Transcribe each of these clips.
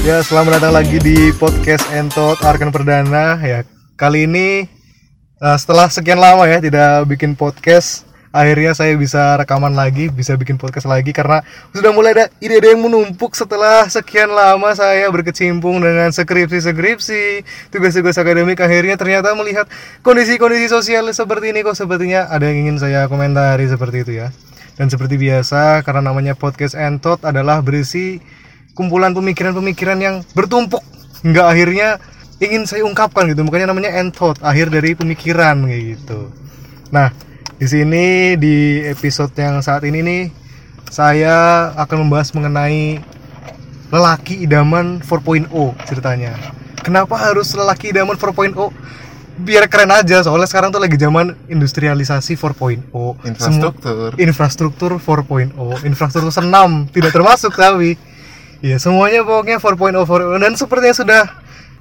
Ya, selamat datang lagi di podcast Entot Arkan Perdana ya. Kali ini uh, setelah sekian lama ya tidak bikin podcast, akhirnya saya bisa rekaman lagi, bisa bikin podcast lagi karena sudah mulai ada ide-ide yang menumpuk setelah sekian lama saya berkecimpung dengan skripsi-skripsi, tugas-tugas akademik akhirnya ternyata melihat kondisi-kondisi sosial seperti ini kok sepertinya ada yang ingin saya komentari seperti itu ya. Dan seperti biasa karena namanya podcast Entot adalah berisi kumpulan pemikiran-pemikiran yang bertumpuk. Hingga akhirnya ingin saya ungkapkan gitu. Makanya namanya end thought akhir dari pemikiran kayak gitu. Nah di sini di episode yang saat ini nih saya akan membahas mengenai lelaki idaman 4.0 ceritanya. Kenapa harus lelaki idaman 4.0 biar keren aja soalnya sekarang tuh lagi zaman industrialisasi 4.0 Infrastruktur. Semua- infrastruktur. 4.0 infrastruktur senam tidak termasuk tapi ya semuanya pokoknya 4.0 4.0 dan sepertinya sudah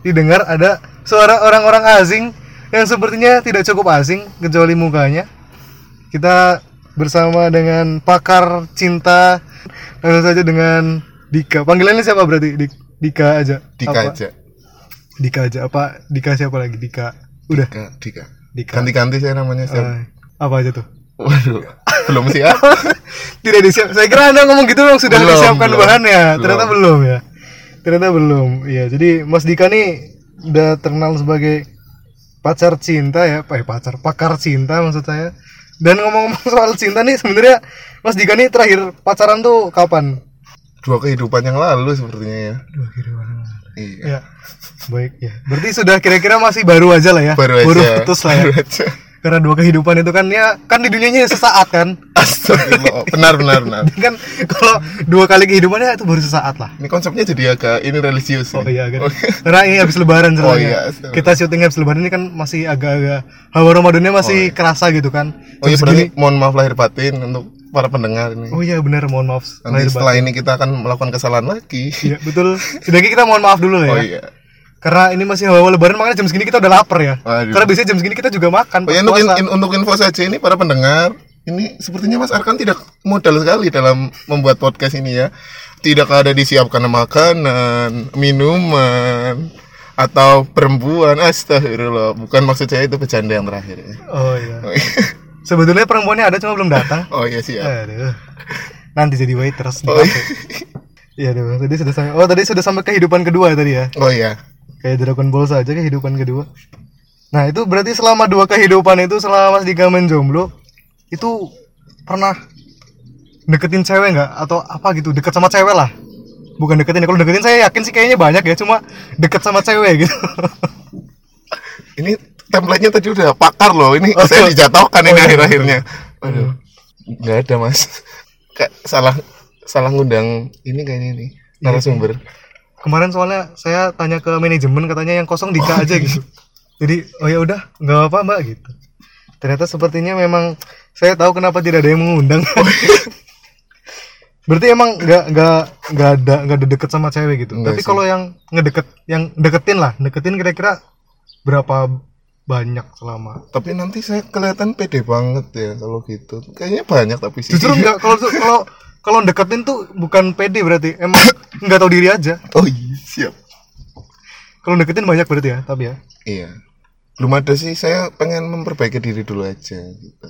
didengar ada suara orang-orang asing yang sepertinya tidak cukup asing kecuali mukanya. Kita bersama dengan pakar cinta langsung saja dengan Dika. Panggilannya siapa berarti? Dik- Dika aja. Dika Apa? aja. Dika aja. Apa Dika siapa lagi? Dika. Udah. Dika, Dika. Dika. Ganti-ganti saya namanya siapa? Eh, apa aja tuh Waduh, belum siap. tidak disiap saya kira anda ngomong gitu dong sudah Belum, disiapkan belum. bahannya Belum. ternyata belum ya ternyata belum ya jadi Mas Dika nih udah terkenal sebagai pacar cinta ya eh pacar pakar cinta maksud saya dan ngomong-ngomong soal cinta nih sebenarnya Mas Dika nih terakhir pacaran tuh kapan Dua kehidupan yang lalu sepertinya ya. dua kehidupan Iya. ya baik ya berarti sudah kira-kira masih baru aja lah ya Baru aja. putus lah ya Baru aja. Karena dua kehidupan itu kan ya kan di dunianya sesaat kan Astagfirullah. Benar, benar, benar. Ini kan kalau dua kali kehidupannya itu baru sesaat lah Ini konsepnya jadi agak ini religius. Oh nih. iya kan. Karena ini habis lebaran Oh ceritanya. iya, astaga. Kita syuting habis lebaran ini kan masih agak-agak hawa Ramadannya masih kerasa gitu kan. Oh iya, berarti segini- mohon maaf lahir batin untuk para pendengar ini. Oh iya benar mohon maaf. Nanti setelah batin. ini kita akan melakukan kesalahan lagi. Iya betul. Sedangkan kita mohon maaf dulu ya. Oh iya. Karena ini masih hawa lebaran makanya jam segini kita udah lapar ya. Waduh. Karena biasanya jam segini kita juga makan. Oh ya, untuk, puasa. in- untuk info saja ini para pendengar, ini sepertinya Mas Arkan tidak modal sekali dalam membuat podcast ini ya. Tidak ada disiapkan makanan, minuman, atau perempuan. Astagfirullah, bukan maksud saya itu bercanda yang terakhir ya. Oh iya. Oh iya, Sebetulnya perempuannya ada cuma belum datang. oh, iya siap. Aduh. Nanti jadi waiters Oh iya. Iya dong. Tadi sudah sampai. Oh tadi sudah sampai kehidupan kedua tadi ya. Oh iya. Kayak Dragon Ball saja kehidupan kedua. Nah itu berarti selama dua kehidupan itu selama Mas Dika main jomblo itu pernah deketin cewek nggak atau apa gitu deket sama cewek lah bukan deketin ya kalau deketin saya yakin sih kayaknya banyak ya cuma deket sama cewek gitu Ini template-nya tadi udah pakar loh. Ini Oh, saya iya. dijatuhkan Oh, ini iya. akhir-akhirnya. Waduh. Nggak ada, Mas. Kayak salah salah ngundang ini kayaknya nih narasumber. Kemarin soalnya saya tanya ke manajemen katanya yang kosong Dika aja gitu. Jadi oh ya udah nggak apa mbak gitu. Ternyata sepertinya memang saya tahu kenapa tidak ada yang mengundang. Berarti emang nggak nggak nggak ada nggak ada deket sama cewek gitu? Enggak tapi kalau yang ngedeket yang deketin lah deketin kira-kira berapa banyak selama? Tapi nanti saya kelihatan pede banget ya kalau gitu. Kayaknya banyak tapi sih. justru enggak kalau kalau kalau deketin tuh bukan pede berarti emang nggak tahu diri aja Oh iya, siap. kalau deketin banyak berarti ya tapi ya Iya. Belum ada sih, saya pengen memperbaiki diri dulu aja gitu.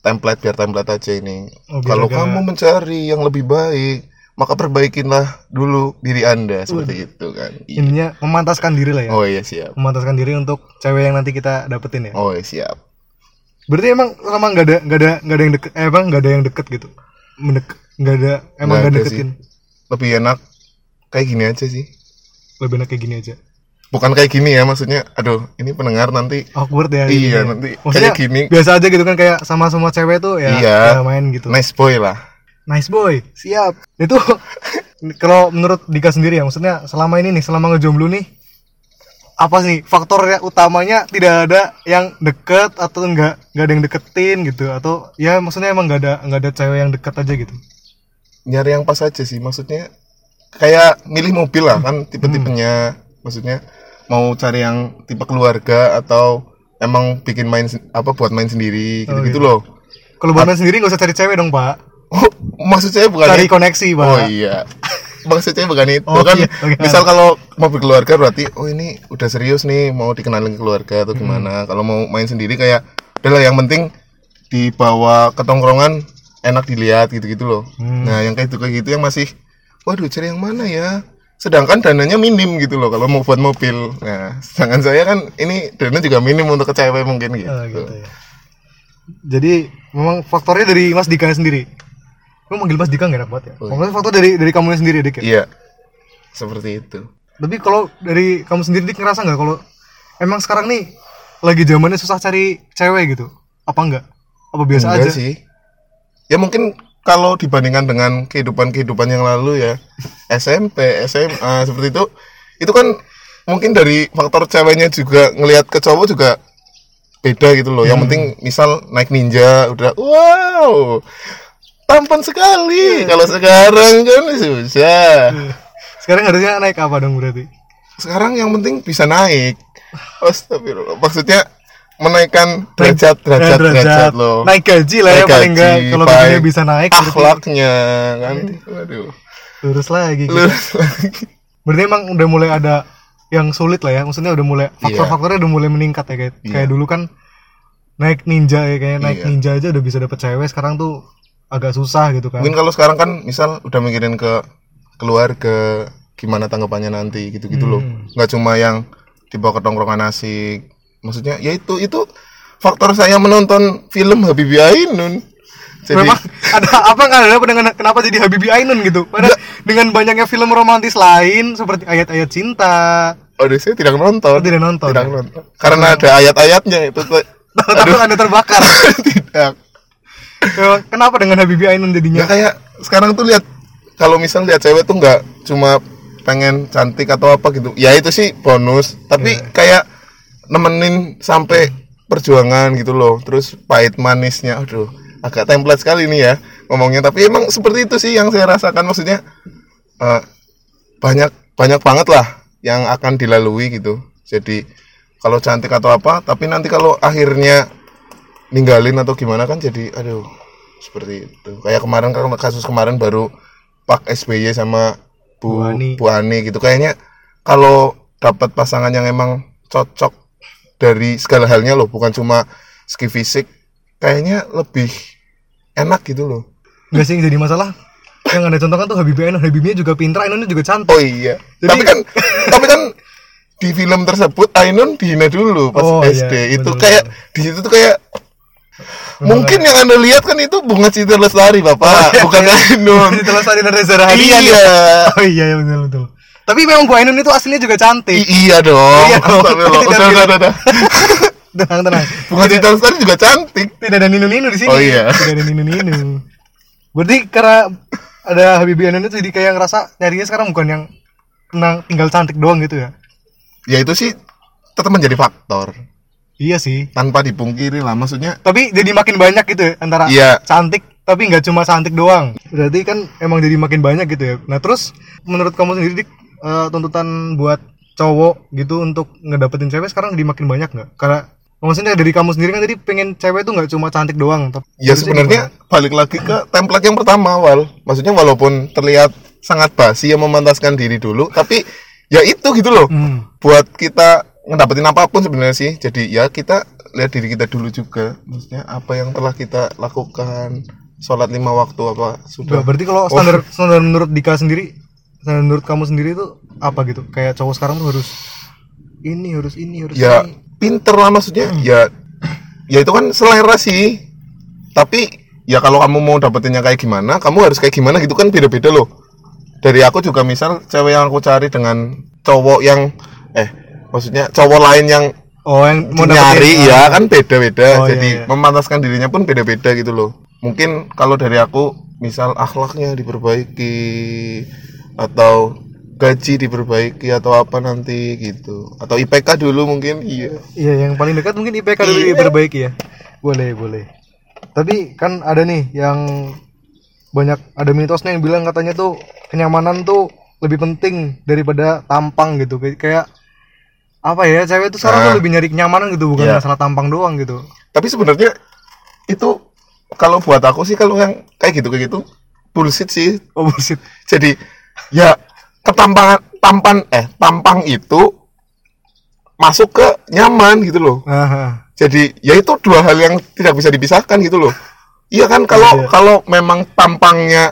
Template biar template aja ini. Oh, Kalau kamu mencari yang lebih baik, maka perbaikinlah dulu diri Anda seperti itu kan. Iya. intinya memantaskan diri lah ya Oh iya, siap. memantaskan diri untuk cewek yang nanti kita dapetin ya. Oh iya, siap. Berarti emang sama nggak ada nggak ada nggak ada yang deket, eh, emang nggak ada yang deket gitu. Mendek nggak ada emang nggak deketin. Lebih enak kayak gini aja sih. Lebih enak kayak gini aja. Bukan kayak gini ya maksudnya. Aduh, ini pendengar nanti Awkward ya. Iya, gini ya. nanti Maksudnya kayak gini. biasa aja gitu kan kayak sama semua cewek tuh ya, Iya. ya main gitu. nice boy lah. Nice boy, siap. Itu kalau menurut Dika sendiri ya, maksudnya selama ini nih, selama ngejomblo nih, apa sih faktor yang utamanya tidak ada yang deket atau enggak nggak ada yang deketin gitu atau ya maksudnya emang nggak ada nggak ada cewek yang deket aja gitu. nyari yang pas aja sih maksudnya kayak milih mobil lah kan tipe-tipenya. Maksudnya mau cari yang tipe keluarga atau emang bikin main apa buat main sendiri gitu gitu loh. Kalau buat main sendiri nggak usah cari cewek dong pak, oh, maksud saya bukan cari koneksi pak. oh iya. Maksudnya bukan itu Oh, kan. iya, misal kalau mau berkeluarga berarti oh ini udah serius nih mau dikenalin ke keluarga atau gimana kalau mau main sendiri kayak udahlah yang penting dibawa ke tongkrongan enak dilihat gitu-gitu loh Hmm. nah yang kayak gitu kayak gitu yang masih waduh cari yang mana ya sedangkan dananya minim gitu loh kalau mau buat mobil nah sedangkan saya kan ini dana juga minim untuk ke cewek mungkin gitu, Oh, gitu ya. Jadi memang faktornya dari Mas Dika sendiri. Lu manggil Mas Dika gak enak banget ya? Oh, iya. Faktor dari dari kamu sendiri Dik ya. iya seperti itu Tapi kalau dari kamu sendiri Dik ngerasa nggak kalau emang sekarang nih lagi zamannya susah cari cewek gitu? Apa enggak? Apa biasa Enggak aja? sih. Ya mungkin kalau dibandingkan dengan kehidupan-kehidupan yang lalu ya SMP, SMA seperti itu, itu kan mungkin dari faktor ceweknya juga ngelihat ke cowok juga beda gitu loh. Yang Hmm. penting misal naik ninja udah wow tampan sekali. Kalau sekarang kan susah. Sekarang harusnya naik apa dong berarti? Sekarang yang penting bisa naik. Astagfirullah. Maksudnya menaikkan derajat derajat Eh, derajat loh. Naik gaji lah ya Naik paling enggak. Kalau gajinya bisa naik berarti akhlaknya kan waduh lurus lagi. gitu. lurus lagi Berarti emang udah mulai ada yang sulit lah ya. Maksudnya udah mulai Iya. faktor-faktornya udah mulai meningkat ya kayak Iya. kayak dulu kan naik ninja ya kayak naik Iya. ninja aja udah bisa dapet cewek sekarang tuh agak susah gitu kan. mungkin kalau sekarang kan misal udah mikirin ke keluarga gimana tanggapannya nanti gitu gitu loh Hmm. nggak cuma yang dibawa ke tongkrongan asik maksudnya ya itu itu faktor saya menonton film Habibie Ainun jadi Memang ada apa nggak ada dengan kenapa jadi Habibie Ainun gitu? Padahal dengan banyaknya film romantis lain seperti ayat-ayat cinta. oh saya tidak nonton Oh, tidak nonton. tidak nonton karena ada ayat-ayatnya itu tuh anda terbakar. tidak Memang kenapa dengan Habibie Ainun Ya jadinya? kayak sekarang tuh lihat kalau misal lihat cewek tuh nggak cuma pengen cantik atau apa gitu. Ya itu sih bonus, tapi kayak nemenin sampai perjuangan gitu loh. Terus pahit manisnya, aduh, agak template sekali nih ya ngomongnya. Tapi emang seperti itu sih yang saya rasakan maksudnya eh, banyak banyak banget lah yang akan dilalui gitu. Jadi kalau cantik atau apa, tapi nanti kalau akhirnya ninggalin atau gimana kan jadi aduh seperti itu kayak kemarin kan kasus kemarin baru Pak SBY sama Bu Bu Ani. Bu Ani gitu kayaknya kalau dapat pasangan yang emang cocok dari segala halnya loh bukan cuma segi fisik kayaknya lebih enak gitu loh Enggak sih jadi masalah. Yang anda contohkan tuh Habibie Ainun, Habibie juga pintar, Ainunnya juga cantik. oh iya Jadi- tapi kan tapi kan di film tersebut Ainun dihina dulu pas Oh, iya, SD itu bener, kayak di situ tuh kayak mungkin yang anda lihat kan itu bunga citra lestari bapak bukan Ainun Jadi telah Sari dan Reza Rahadian. iya Oh iya, iya betul betul. Tapi memang Bu Ainun itu aslinya juga cantik. I- iya dong Iya dong. Udah, udah, udah, tenang tenang. bunga citra lestari juga cantik Tidak ada ninu-ninu di sini. Oh, iya. Tidak ada ninu-ninu. Berarti karena ada Habibie Ainun itu jadi kayak ngerasa nyarinya sekarang bukan yang tenang tinggal cantik doang gitu ya. ya itu sih tetap menjadi faktor Iya sih. tanpa dipungkiri lah maksudnya Tapi jadi makin banyak gitu ya antara Iya. cantik tapi nggak cuma cantik doang. Berarti kan emang jadi makin banyak gitu ya. Nah terus menurut kamu sendiri Dik, eh, tuntutan buat cowok gitu untuk ngedapetin cewek sekarang jadi makin banyak nggak? Karena maksudnya dari kamu sendiri kan tadi pengen cewek tuh nggak cuma cantik doang. Tapi ya sebenarnya balik lagi ke template yang pertama awal maksudnya walaupun terlihat sangat basi yang memantaskan diri dulu tapi ya itu gitu loh? Hmm. buat kita ngedapetin apa pun sebenarnya sih. Jadi ya kita lihat diri kita dulu juga. Maksudnya apa yang telah kita lakukan sholat lima waktu apa sudah. Berarti kalau standar standar menurut Dika sendiri, standar menurut kamu sendiri itu apa gitu? Kayak cowok sekarang tuh harus ini, harus ini, harus ya ini. pinter lah maksudnya. Ya ya itu kan selera sih. Tapi ya kalau kamu mau dapetinnya kayak gimana kamu harus kayak gimana gitu kan beda-beda loh. Dari aku juga misal cewek yang aku cari dengan cowok yang eh maksudnya cowok lain yang Oh, yang mau nyari dapetin, ya kan beda-beda Oh, jadi iya, iya. memantaskan dirinya pun beda-beda gitu loh mungkin kalau dari aku misal akhlaknya diperbaiki atau gaji diperbaiki atau apa nanti gitu atau IPK dulu mungkin iya Iya, yang paling dekat mungkin IPK dulu Iya. diperbaiki ya. Boleh, boleh. Tapi kan ada nih yang banyak ada mitosnya yang bilang katanya tuh kenyamanan tuh lebih penting daripada tampang gitu. Kayak apa ya, cewek tuh sekarang tuh Ah. lebih nyari kenyamanan gitu, bukan Iya. masalah tampang doang gitu. tapi sebenarnya itu kalau buat aku sih kalau yang kayak gitu kayak gitu bullshit sih Oh bullshit. jadi ya ketampangan tampan eh tampang itu masuk ke nyaman gitu loh Aha. jadi ya itu dua hal yang tidak bisa dipisahkan gitu loh iya kan kalau Iya. kalau memang tampangnya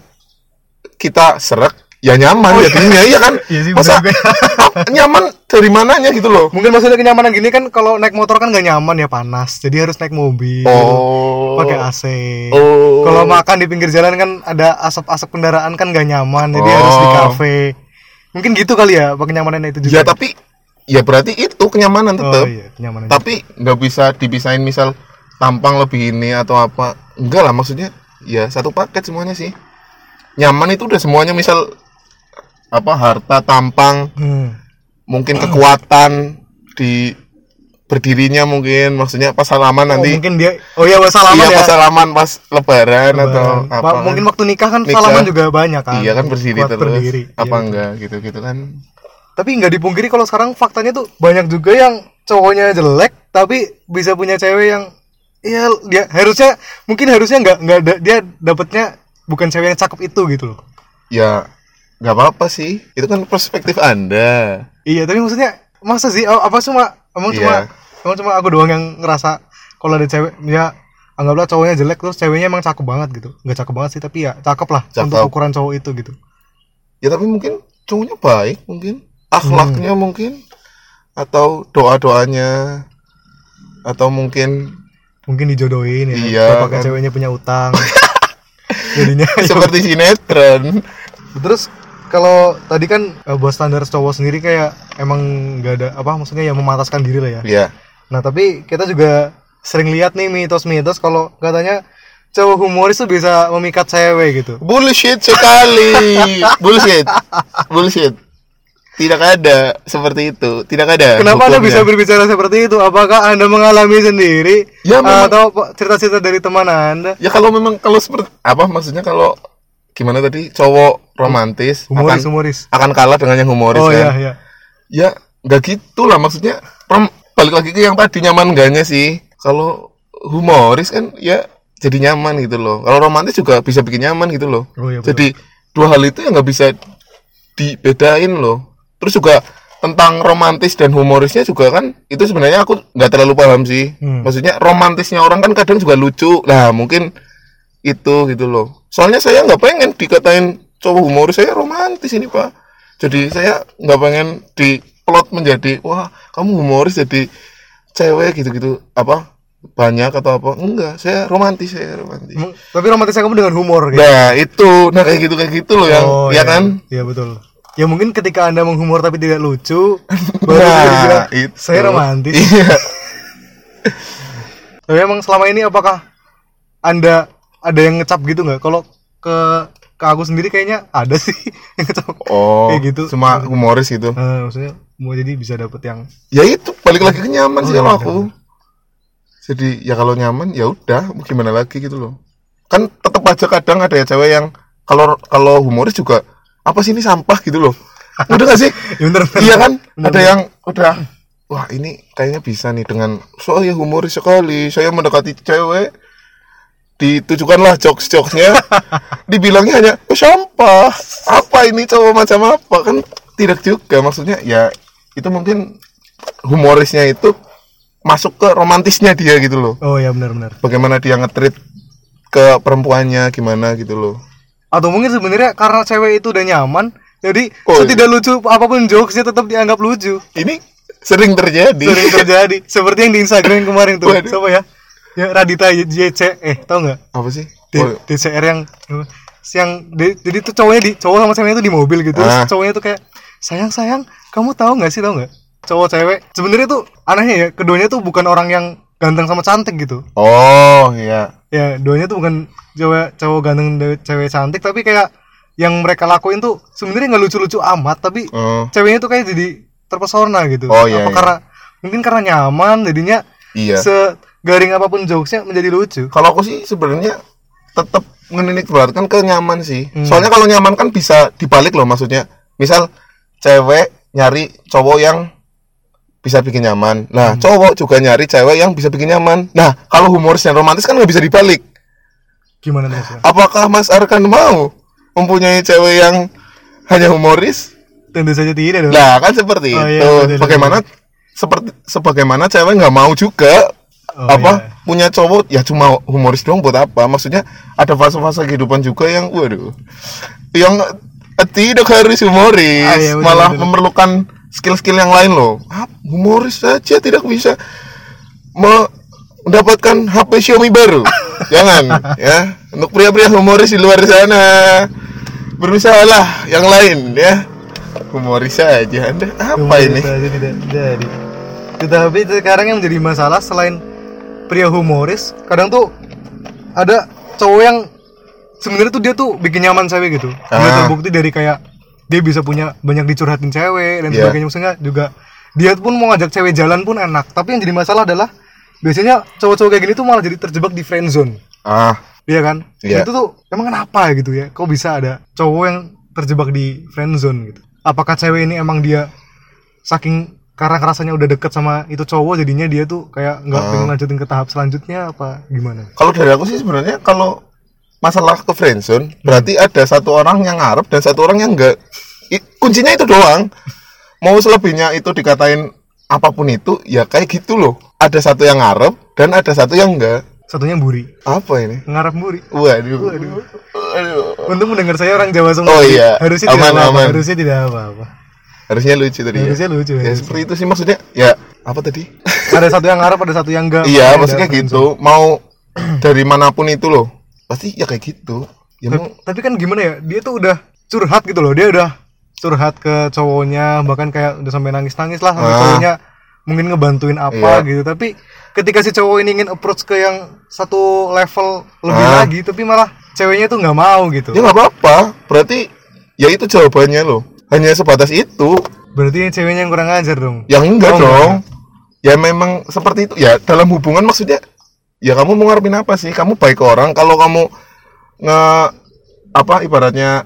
kita serak ya nyaman jadinya iya kan Iya sih, masa nyaman dari mananya gitu loh Mungkin maksudnya kenyamanan gini kan kalau naik motor kan nggak nyaman ya panas. Jadi harus naik mobil. oh Pakai AC. oh Kalau makan di pinggir jalan kan ada asap-asap kendaraan kan nggak nyaman. Jadi Oh. harus di kafe. Mungkin gitu kali ya apa kenyamanan itu juga. ya tapi ya berarti itu kenyamanan Oh tetap iya, kenyamanan. tapi nggak bisa dipisahin misal tampang lebih ini atau apa enggak lah maksudnya ya satu paket semuanya sih nyaman itu udah semuanya misal apa harta tampang Hmm. mungkin kekuatan di berdirinya mungkin maksudnya pas salaman Oh, nanti mungkin dia Oh iya pas salaman iya ya. pas salaman pas lebaran, atau Lebaran. apa Pak, mungkin waktu nikah kan Nikah. salaman juga banyak kan. iya kan berdiri terus berdiri. apa Iya, enggak gitu gitu kan Tapi nggak dipungkiri kalau sekarang faktanya tuh banyak juga yang cowoknya jelek tapi bisa punya cewek yang ya dia harusnya mungkin harusnya nggak nggak dia dapetnya bukan cewek yang cakep itu gitu loh. ya nggak apa-apa sih itu kan perspektif anda Iya, tapi maksudnya masa sih apa cuma emang cuma Iya. emang cuma aku doang yang ngerasa kalau ada cewek ya anggaplah cowoknya jelek terus ceweknya emang cakep banget gitu. Nggak cakep banget sih tapi ya cakep lah Cakep. untuk ukuran cowok itu gitu. ya tapi mungkin cowoknya baik mungkin akhlaknya Hmm. mungkin atau doa doanya atau mungkin Mungkin dijodohin ya. Iya, kan. ceweknya punya utang. Jadinya seperti sinetron Terus kalau tadi kan eh, buat standar cowok sendiri kayak emang nggak ada apa maksudnya ya memataskan diri lah ya. ya Nah tapi kita juga sering lihat nih mitos-mitos kalau katanya cowok humoris tuh bisa memikat cewek gitu. bullshit sekali bullshit bullshit tidak ada seperti itu tidak ada Kenapa anda hukumnya. bisa berbicara seperti itu? Apakah anda mengalami sendiri Ya, memang- atau cerita-cerita dari teman anda? ya kalau memang kalau seperti apa maksudnya kalau gimana tadi cowok romantis Humoris, akan humoris. akan kalah dengan yang humoris Oh kan iya iya. ya nggak gitu lah maksudnya rom, balik lagi ke yang tadi nyaman enggaknya sih kalau humoris kan ya jadi nyaman gitu loh kalau romantis juga bisa bikin nyaman gitu loh Oh iya. betul. jadi dua hal itu yang nggak bisa dibedain loh terus juga tentang romantis dan humorisnya juga kan itu sebenarnya aku nggak terlalu paham sih Hmm. maksudnya romantisnya orang kan kadang juga lucu nah mungkin itu gitu loh soalnya saya nggak pengen dikatain cowok humoris saya romantis ini pak jadi saya nggak pengen di plot menjadi wah kamu humoris jadi cewek gitu-gitu apa banyak atau apa enggak saya romantis saya romantis Hmm, Tapi romantisnya kamu dengan humor gitu. nah itu nah kayak gitu kayak gitu loh yang Oh, ya iya. kan Iya betul. Ya mungkin ketika anda menghumor tapi tidak lucu, baru Nah, dibilang, itu. saya romantis. iya Tapi emang selama ini apakah anda ada yang ngecap gitu nggak? Kalau ke ke aku sendiri kayaknya ada sih yang ngecap oh kayak gitu. cuma humoris gitu. Eh, maksudnya mau jadi bisa dapet yang ya itu balik lagi ke nyaman sih Oh, kalau iya, aku. Jadi ya kalau nyaman ya udah mau gimana lagi gitu loh. Kan tetap aja kadang ada ya cewek yang kalau kalau humoris juga apa sih ini sampah gitu loh? Udah gak sih? Ya bener, bener. iya kan? Bener, ada yang udah wah ini kayaknya bisa nih dengan soalnya humoris sekali saya mendekati cewek ditujukanlah jokes jokesnya dibilangnya hanya "Oh, sampah apa ini cowok macam apa kan tidak juga maksudnya ya itu mungkin humorisnya itu masuk ke romantisnya dia gitu loh Oh ya benar-benar. bagaimana dia ngetrit ke perempuannya gimana gitu loh Atau mungkin sebenarnya karena cewek itu udah nyaman, jadi Oh, setidak lucu apa pun jokesnya tetap dianggap lucu. ini sering terjadi Sering terjadi. Seperti yang di Instagram kemarin tuh. Waduh. Siapa ya? Ya Radita JC eh tau nggak? apa sih? D- Oh, DCR yang yang di- jadi tuh cowoknya di cowok sama ceweknya tuh di mobil gitu. Terus Ah. cowoknya tuh kayak sayang sayang kamu tahu nggak sih tahu nggak? Cowok cewek. Sebenarnya tuh anehnya ya keduanya tuh bukan orang yang ganteng sama cantik gitu. Oh iya. Ya duanya tuh bukan cewek cowok ganteng cewek cantik tapi kayak yang mereka lakuin tuh sebenarnya nggak lucu-lucu amat tapi oh. ceweknya tuh kayak jadi terpesona gitu. Oh, iya, apa iya. karena mungkin karena nyaman jadinya iya segaring apa pun jokesnya menjadi lucu. Kalau aku sih sebenarnya tetap menitik beratkan ke nyaman sih. Hmm. soalnya kalau nyaman kan bisa dibalik loh maksudnya. Misal cewek nyari cowok yang bisa bikin nyaman. Hmm. nah cowok juga nyari cewek yang bisa bikin nyaman. Nah kalau humoris dan romantis kan nggak bisa dibalik. Gimana nih maksudnya? apakah Mas Arkan mau mempunyai cewek yang hanya humoris? Tentu saja tidak dong. Nah, kan seperti Oh, iya, itu. betul, Bagaimana seperti sebagaimana cewek nggak mau juga Oh, apa punya cowok ya cuma humoris doang buat apa? Maksudnya ada fase-fase kehidupan juga yang waduh. Yang eh, tidak harus humoris, Ah, iya, betul, malah betul. memerlukan skill-skill yang lain loh. Humoris saja tidak bisa me- mendapatkan HP Xiaomi baru. Jangan ya. Untuk pria-pria humoris di luar sana berusahalah yang lain ya humoris saja anda apa Humoris ini saja tidak jadi tetapi sekarang yang menjadi masalah selain pria humoris kadang tuh ada cowok yang sebenarnya tuh dia tuh bikin nyaman cewek gitu dia Ah. terbukti dari kayak dia bisa punya banyak dicurhatin cewek dan Iya. sebagainya maksudnya juga dia pun mau ngajak cewek jalan pun enak tapi yang jadi masalah adalah biasanya cowok-cowok kayak gini tuh malah jadi terjebak di friend zone ah Iya kan? Iya. Itu tuh emang kenapa gitu ya? Kok bisa ada cowok yang terjebak di friend zone gitu? Apakah cewek ini emang dia saking karena kerasanya udah deket sama itu cowok jadinya dia tuh kayak nggak Ah. pengen lanjutin ke tahap selanjutnya apa gimana? kalau dari aku sih sebenarnya kalau masalah ke friendzone berarti ada satu orang yang ngarep dan satu orang yang enggak I- kuncinya itu doang mau selebihnya itu dikatain apa pun itu ya kayak gitu loh ada satu yang ngarep dan ada satu yang enggak Satunya buri, apa ini ngarap buri. waduh Waduh. Waduh. Untuk mendengar saya orang Jawa semua. Oh iya. Harusnya Aman, tidak apa-apa. aman. Harusnya tidak apa-apa. Harusnya lucu tadi ya. Harusnya lucu. ya harusnya. seperti itu sih maksudnya ya apa tadi Ada satu yang ngarap, ada satu yang enggak. iya maksudnya gitu mau dari mana pun itu loh pasti ya kayak gitu ya mau tapi kan gimana ya dia tuh udah curhat gitu loh dia udah curhat ke cowoknya bahkan kayak udah sampai nangis nangis lah sampai Ah. cowoknya mungkin ngebantuin apa Iya. gitu tapi ketika si cowok ini ingin approach ke yang satu level lebih Ah. lagi tapi malah ceweknya tuh nggak mau gitu ya nggak apa-apa berarti ya itu jawabannya loh hanya sebatas itu. Berarti ceweknya yang kurang ajar dong? Ya enggak Oh, dong. Ya memang seperti itu. Ya dalam hubungan maksudnya ya kamu mau ngarepin apa sih? Kamu baik ke orang. Kalau kamu nge apa ibaratnya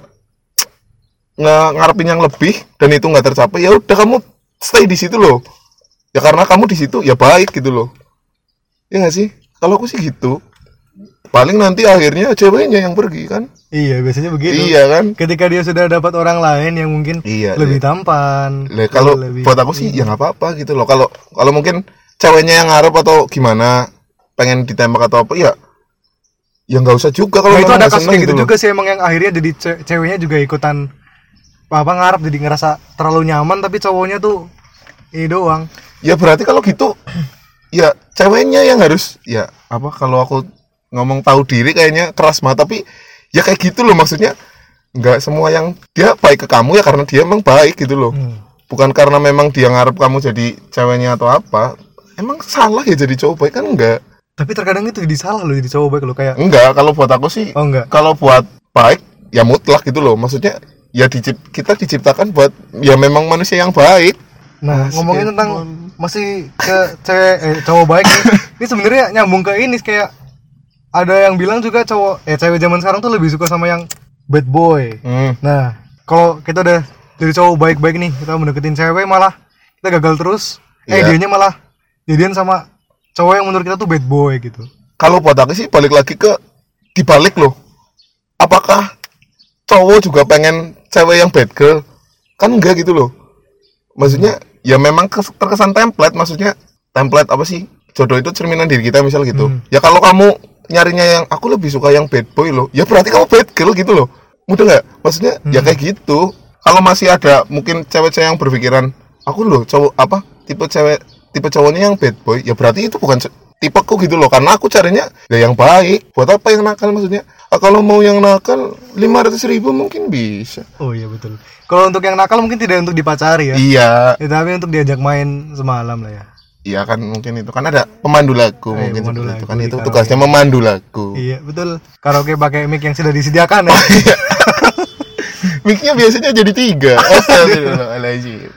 nge ngarepin yang lebih dan itu nggak tercapai ya udah kamu stay di situ loh. Ya karena kamu di situ ya baik gitu loh. Ya nggak sih? Kalau aku sih gitu paling nanti akhirnya ceweknya yang pergi kan? Iya biasanya begitu. Iya kan? Ketika dia sudah dapat orang lain yang mungkin Iya, lebih tampan Lah, kalau lebih buat aku sih ya nggak apa-apa gitu loh. Kalau kalau mungkin ceweknya yang ngarep atau gimana pengen ditembak atau apa ya ya nggak usah juga kalau Nah, itu ada kasus kayak gitu loh. juga sih emang yang akhirnya jadi ce- ceweknya juga ikutan apa ngarep jadi ngerasa terlalu nyaman tapi cowoknya tuh ini doang. Ya berarti kalau gitu ya ceweknya yang harus ya apa kalau aku ngomong tahu diri kayaknya keras mah tapi ya kayak gitu loh maksudnya nggak semua yang dia baik ke kamu ya karena dia emang baik gitu loh. Hmm. Bukan karena memang dia ngarep kamu jadi ceweknya atau apa. Emang salah ya jadi cowok baik kan enggak? tapi terkadang itu jadi salah loh jadi cowok baik lo kayak Enggak, kalau buat aku sih oh enggak kalau buat baik ya mutlak gitu loh maksudnya ya dicip, kita diciptakan buat ya memang manusia yang baik nah Asik ngomongin tentang masih ke cewek eh, cowok baik ini sebenarnya nyambung ke ini kayak ada yang bilang juga cowok eh cewek zaman sekarang tuh lebih suka sama yang bad boy hmm. Nah, kalau kita udah dari cowok baik-baik nih, kita mendeketin cewek malah kita gagal terus. Eh, Iya. dianya malah jadian sama cowok yang menurut kita tuh bad boy gitu. kalau buat aku sih balik lagi ke dibalik loh apakah cowok juga pengen cewek yang bad girl kan enggak gitu loh maksudnya ya memang kes- terkesan template maksudnya template apa sih jodoh itu cerminan diri kita misal gitu Hmm. ya kalau kamu nyarinya yang aku lebih suka yang bad boy loh. Ya berarti kamu bad girl gitu loh. Mudah nggak? Maksudnya ya Hmm. kayak gitu. Kalau masih ada mungkin cewek-cewek yang berpikiran aku loh cowok apa tipe cewek tipe cowoknya yang bad boy. Ya berarti itu bukan tipeku gitu loh. Karena aku carinya ya yang baik. Buat apa yang nakal maksudnya? Ah, kalau mau yang nakal 500 ribu mungkin bisa. Oh iya betul. Kalau untuk yang nakal mungkin tidak untuk dipacari ya. iya. Ya, tapi untuk diajak main semalam lah ya. Iya kan mungkin itu. Kan ada pemandu lagu iya, mungkin pemandu itu lagu kan di itu karaoke. tugasnya memandu lagu. Iya betul. Karaoke pakai mic yang sudah disediakan ya. Mic-nya biasanya jadi tiga. Astagfirullahaladzim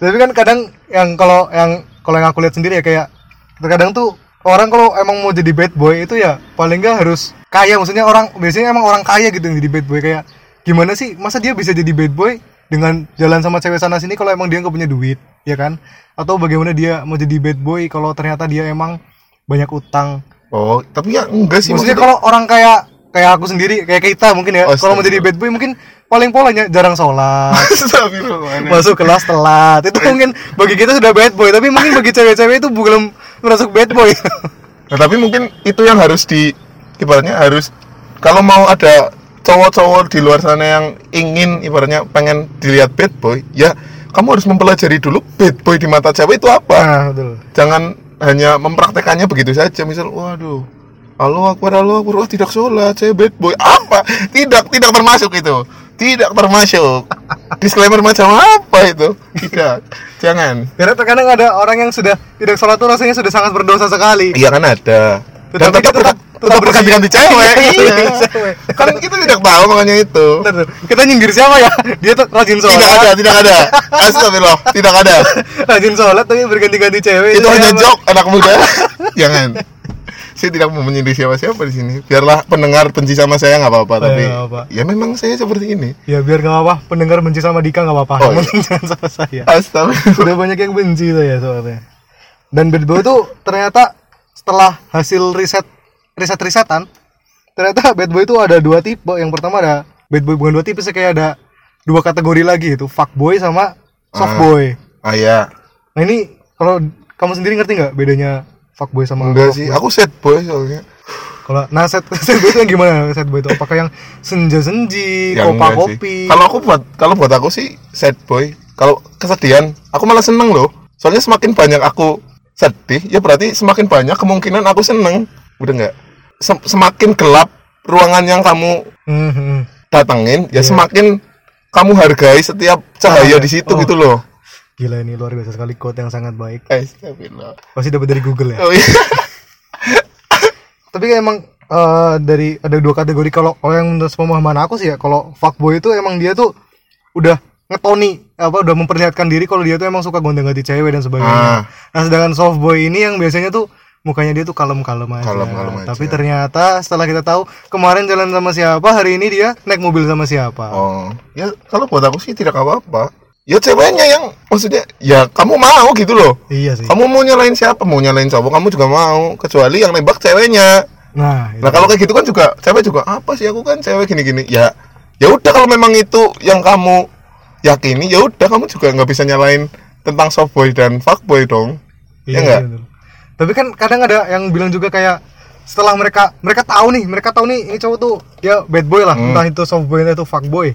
tapi kan kadang yang kalau yang kalau yang aku lihat sendiri ya kayak terkadang tuh orang kalau emang mau jadi bad boy itu ya paling nggak harus kaya. Maksudnya orang biasanya emang orang kaya gitu yang jadi bad boy. Kayak gimana sih? Masa dia bisa jadi bad boy dengan jalan sama cewek sana sini kalau emang dia nggak punya duit ya kan? Atau bagaimana dia mau jadi bad boy kalau ternyata dia emang banyak utang. Oh tapi ya enggak sih maksudnya maksudnya kalau orang kaya kayak aku sendiri kayak kita mungkin ya Oh, kalau mau jadi bad boy mungkin paling polanya jarang sholat. Masuk kelas telat. Itu mungkin bagi kita sudah bad boy tapi mungkin bagi cewek-cewek itu belum masuk bad boy. Nah, tapi mungkin itu yang harus di ibaratnya harus kalau mau ada cowok-cowok di luar sana yang ingin ibaratnya pengen dilihat bad boy, ya kamu harus mempelajari dulu bad boy di mata cewek itu apa. nah betul Jangan hanya mempraktekannya begitu saja. Misal, waduh, Allah akbar, Allah akbar, wah, tidak sholat, saya bad boy. Apa? Tidak, tidak termasuk itu. Tidak termasuk. Disclaimer macam apa itu? Tidak. Jangan. karena terkadang ada orang yang sudah tidak sholat tuh rasanya sudah sangat berdosa sekali Iya kan ada. Tetap tetap- tetap, tetap berganti-ganti cewek. Iya, iya. cewek. Kan kita tidak tahu makanya itu. Bentar, kita nyindir siapa ya dia tuh rajin sholat Tidak ada, tidak ada. Astagfirullah, tidak ada. rajin sholat tapi berganti-ganti cewek Itu hanya apa? jok anak muda. Jangan. Saya tidak mau menyindir siapa-siapa di sini. Biarlah pendengar benci sama saya nggak apa-apa, Oh, tapi iya, nggak apa. ya memang saya seperti ini. ya biar gak apa-apa pendengar benci sama Dika gak apa-apa Oh, iya. jangan sama saya Astagfirullah. sudah banyak yang benci tuh ya soalnya dan bad boy tuh ternyata setelah hasil riset riset risetan ternyata bad boy itu ada dua tipe yang pertama ada bad boy bukan dua tipe sih kayak ada dua kategori lagi itu fuck boy sama soft Ah. boy Ah ya, nah ini kalau kamu sendiri ngerti nggak bedanya fuck boy sama enggak sih. boy? Aku sad boy soalnya. kalau nah set set boy itu yang gimana set boy itu apakah yang senja senji Ya, kopa kopi Kalau aku buat kalau buat aku sih sad boy. Kalau kesedihan, aku malah seneng loh. Soalnya semakin banyak aku sedih, ya berarti semakin banyak kemungkinan aku seneng. Udah enggak? Sem- semakin gelap ruangan yang kamu Hmm, hmm. datengin, ya Iya. semakin kamu hargai setiap cahaya Cahaya. di situ Oh. gitu loh. gila ini luar biasa sekali quote yang sangat baik pasti dapat dari Google ya Oh iya. tapi emang eh, dari ada dua kategori kalau kalau yang menurut pemahaman aku sih ya kalau fuckboy itu emang dia tuh udah ngetoni apa udah memperlihatkan diri kalau dia tuh emang suka gonta-ganti cewek dan sebagainya. Ah. Nah, sedangkan soft boy ini yang biasanya tuh mukanya dia tuh kalem-kalem aja. Kalem-kalem aja. Tapi ternyata setelah kita tahu kemarin jalan sama siapa, hari ini dia naik mobil sama siapa. Oh, ya kalau buat aku sih tidak apa-apa. Ya ceweknya yang maksudnya ya kamu mau gitu loh. Iya sih. Kamu mau nyalain siapa? Mau nyalain cowok kamu juga mau, kecuali yang nembak ceweknya. Nah, itu. Nah kalau kayak gitu kan juga cewek juga apa sih aku kan cewek gini-gini. Ya ya udah kalau memang itu yang kamu yakini ya udah kamu juga nggak bisa nyalain tentang soft boy dan fuck boy dong. Iya, ya nggak? betul. Tapi kan kadang ada yang bilang juga kayak setelah mereka mereka tahu nih, mereka tahu nih ini cowok tuh ya bad boy lah, Hmm. entah itu soft boy entah itu fuck boy.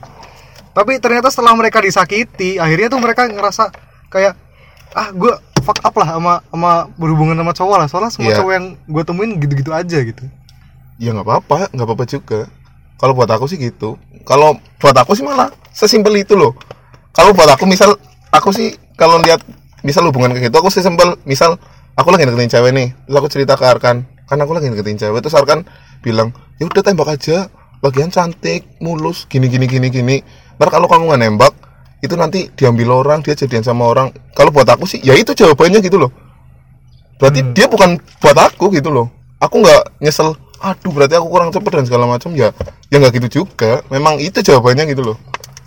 Tapi ternyata setelah mereka disakiti, akhirnya tuh mereka ngerasa kayak ah gue fuck up lah sama sama berhubungan sama cowok lah. Soalnya semua Iya. cowok yang gue temuin gitu-gitu aja gitu. Ya nggak apa-apa, nggak apa-apa juga. Kalau buat aku sih gitu. Kalau buat aku sih malah sesimpel itu loh. Kalau buat aku misal aku sih kalau lihat misal hubungan kayak gitu aku sesimpel misal aku lagi deketin cewek nih, terus aku cerita ke Arkan, kan aku lagi deketin cewek terus Arkan bilang, "Ya udah tembak aja. Lagian cantik, mulus, gini gini gini gini." Ntar kalau kamu nggak nembak, itu nanti diambil orang, dia jadian sama orang. Kalau buat aku sih, ya itu jawabannya gitu loh. Berarti Hmm. dia bukan buat aku gitu loh. Aku nggak nyesel. Aduh, berarti aku kurang cepet dan segala macam ya. Ya nggak gitu juga. Memang itu jawabannya gitu loh.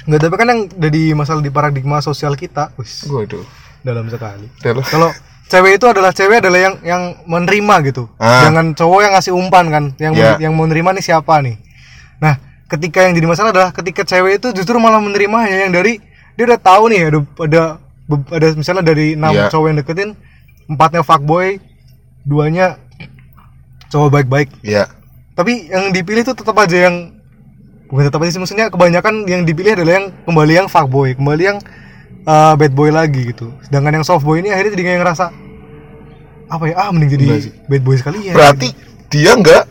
Nggak tapi kan yang jadi masalah di paradigma sosial kita, wis Waduh. dalam sekali. Kalau cewek itu adalah cewek adalah yang yang menerima gitu. Ah. Jangan cowok yang ngasih umpan kan, yang Ya. yang mau menerima nih siapa nih. Nah, ketika yang jadi masalah adalah ketika cewek itu justru malah menerima hanya yang dari dia udah tahu nih ada ada ada misalnya dari enam Ya. cowok yang deketin, empatnya fuckboy, duanya cowok baik-baik. Ya. Tapi yang dipilih tuh tetap aja yang bukan tetap aja sih maksudnya kebanyakan yang dipilih adalah yang kembali yang fuckboy, kembali yang uh, bad boy lagi gitu. Sedangkan yang soft boy ini akhirnya jadi kayak ngerasa apa ya ah mending jadi Enggak bad boy sekali ya. Berarti dia nggak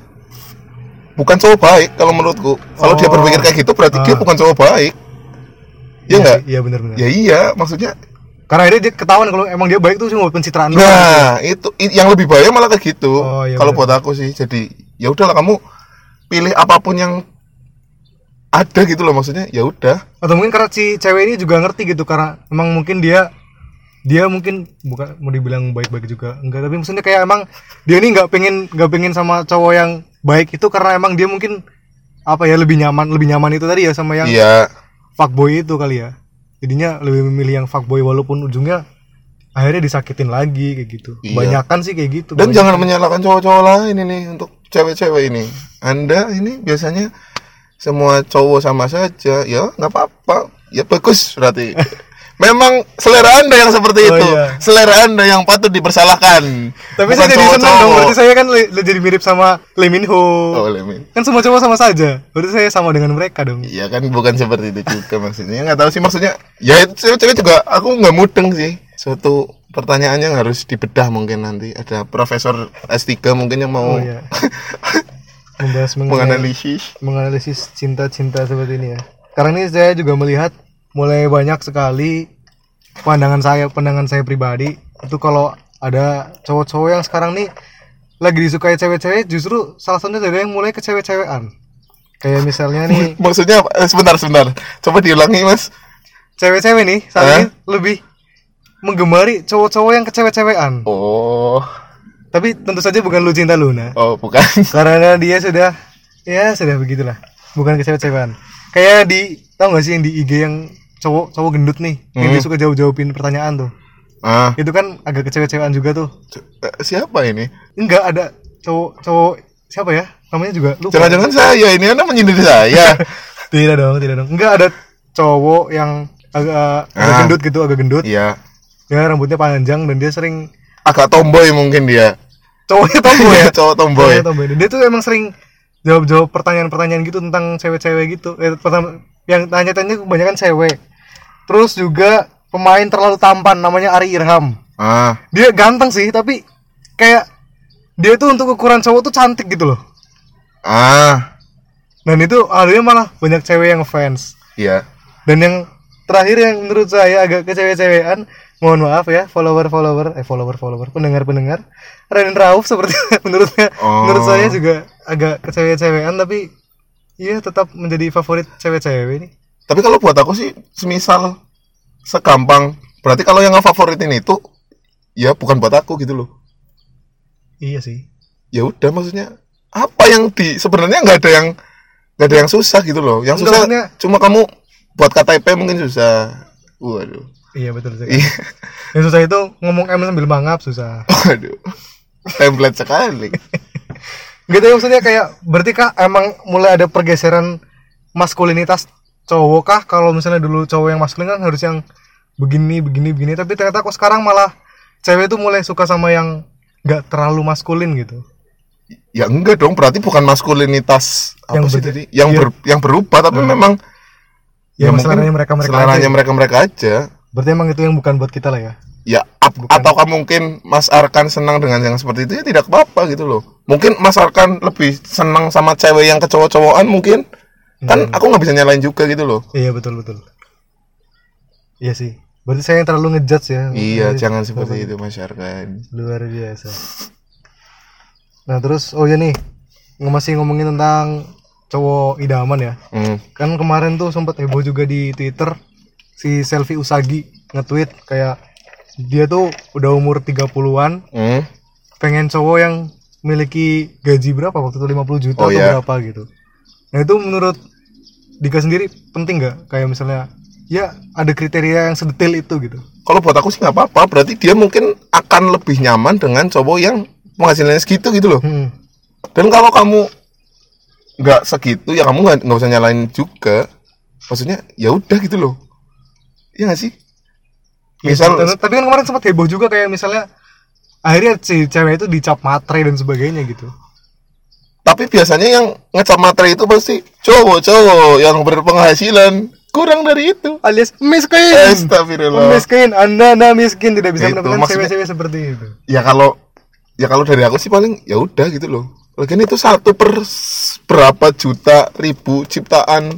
bukan cowok baik kalau menurutku. Kalau dia Oh. berpikir kayak gitu berarti dia Ah. bukan cowok baik. Iya Iya nggak? sih, Iya benar-benar. Ya iya, maksudnya. Karena akhirnya dia ketahuan kalau emang dia baik tuh cuma pencitraan. Nah, itu i- yang lebih bahaya malah kayak gitu. Oh, iya kalau buat aku sih. Jadi ya udahlah kamu pilih apa pun yang ada gitu loh maksudnya. Ya udah. Atau mungkin karena si cewek ini juga ngerti gitu karena emang mungkin dia dia mungkin bukan mau dibilang baik-baik juga enggak tapi maksudnya kayak emang dia ini nggak pengen nggak pengen sama cowok yang baik itu karena emang dia mungkin apa ya lebih nyaman lebih nyaman itu tadi ya sama yang Iya. fuckboy itu kali ya jadinya lebih memilih yang fuckboy walaupun ujungnya akhirnya disakitin lagi kayak gitu Iya. banyakan sih kayak gitu Dan Banyak. jangan menyalahkan cowok-cowok lain ini untuk cewek-cewek ini anda ini biasanya semua cowok sama saja ya nggak apa-apa ya bagus berarti memang selera anda yang seperti Oh, itu iya. selera anda yang patut dipersalahkan Tapi Bukan saya jadi senang dong, berarti saya kan le- le- jadi mirip sama Lee Min Ho. oh Lemin Kan semua cowok sama saja. Berarti saya sama dengan mereka dong. Iya kan bukan seperti itu juga maksudnya nggak tahu sih maksudnya ya itu cewek-cewek juga aku nggak mudeng sih suatu pertanyaannya yang harus dibedah mungkin nanti ada profesor S3 mungkin yang mau Oh iya. Membahas mengenai menganalisis menganalisis cinta-cinta seperti ini ya. Karena ini saya juga melihat mulai banyak sekali pandangan saya, pandangan saya pribadi itu kalau ada cowok-cowok yang sekarang nih lagi disukai cewek-cewek justru salah satunya dari yang mulai ke cewek-cewekan. Kayak misalnya nih maksudnya? Eh, sebentar sebentar coba diulangi mas cewek-cewek nih saat Eh? ini lebih menggemari cowok-cowok yang ke cewek-cewekan. oh Tapi tentu saja bukan lu cinta Luna. oh bukan Karena dia sudah ya sudah begitulah. Bukan ke cewek-cewekan. Kayak di tahu gak sih yang di IG yang cowok cowok gendut nih, yang dia suka jawab-jawabin pertanyaan tuh. ah Itu kan agak ke cewek-cewekan juga tuh. eh, siapa ini Enggak ada cowok cowok siapa ya? Namanya juga lupa. jangan-jangan saya ini anda menyindir saya Tidak dong, tidak dong. Enggak ada cowok yang agak, agak Ah. gendut gitu, agak gendut. iya Ya rambutnya panjang dan dia sering agak tomboy mungkin dia cowoknya tomboy ya. cowok tomboy Cowoknya tomboy. Dia tuh emang sering jawab-jawab pertanyaan-pertanyaan gitu tentang cewek-cewek gitu. Eh, pertama yang tanya-tanya kebanyakan cewek. Terus juga pemain terlalu tampan namanya Ari Irham. ah Dia ganteng sih, tapi kayak dia tuh untuk ukuran cowok tuh cantik gitu loh. ah Dan itu akhirnya malah banyak cewek yang fans. iya Dan yang terakhir yang menurut saya agak ke cewek-cewekan, mohon maaf ya, follower-follower, eh follower-follower, pendengar-pendengar, Raden Rauf seperti menurutnya, Oh. menurut saya juga agak ke cewek-cewekan, tapi iya tetap menjadi favorit cewek-cewek ini. Tapi kalau buat aku sih, semisal segampang, berarti kalau yang ngefavoritin itu, ya bukan buat aku gitu loh. Iya sih. Ya udah maksudnya apa yang di sebenarnya nggak ada yang nggak ada yang susah gitu loh. Yang Enggak, susah maksudnya- cuma kamu buat KTP mungkin susah. Waduh. Iya betul sih. Iya. Yang susah itu ngomong M sambil mangap susah. Waduh. Template sekali. Gitu ya maksudnya kayak berarti kah emang mulai ada pergeseran maskulinitas cowok kah kalau misalnya dulu cowok yang maskulin kan harus yang begini begini begini tapi ternyata kok sekarang malah cewek tuh mulai suka sama yang nggak terlalu maskulin gitu Ya enggak dong, berarti bukan maskulinitas apa Yang sih tadi? Yang iya. ber, yang berubah tapi memang ya, mungkin seleranya mereka mereka seleranya mereka-mereka aja. Berarti emang itu yang bukan buat kita lah ya? Ya ap- ataukah mungkin Mas Arkan senang dengan yang seperti itu? Ya tidak apa-apa gitu loh. Mungkin Mas Arkan lebih senang sama cewek yang kecowok-cowokan mungkin. Kan aku nggak bisa nyalain juga gitu loh. Iya betul betul. Iya sih. Berarti saya yang terlalu ngejudge ya. Iya Berarti jangan seperti itu Mas Arkan. Luar biasa. Nah terus oh ya nih. Masih ngomongin tentang cowok idaman ya. Hmm. kan kemarin tuh sempat heboh juga di Twitter si Selfie Usagi nge-tweet kayak dia tuh udah umur 30-an Hmm. pengen cowok yang memiliki gaji berapa waktu itu 50 juta Oh, atau iya. berapa gitu nah itu menurut Dika sendiri penting nggak kayak misalnya ya ada kriteria yang sedetail itu gitu kalau buat aku sih nggak apa-apa berarti dia mungkin akan lebih nyaman dengan cowok yang penghasilannya segitu gitu loh hmm. dan kalau kamu nggak segitu ya kamu nggak usah nyalain juga maksudnya ya udah gitu loh Iya nggak sih misal Dan- tapi kan kemarin sempat heboh juga kayak misalnya akhirnya si cewek itu dicap matre dan sebagainya gitu Tapi biasanya yang ngecap materi itu pasti cowok-cowok yang berpenghasilan kurang dari itu. alias miskin Astagfirullah. miskin anda anda miskin tidak bisa Itu, mendapatkan maksudnya- cewek-cewek seperti itu Ya kalau ya kalau dari aku sih paling ya udah gitu loh. Lagian itu satu per berapa juta ribu ciptaan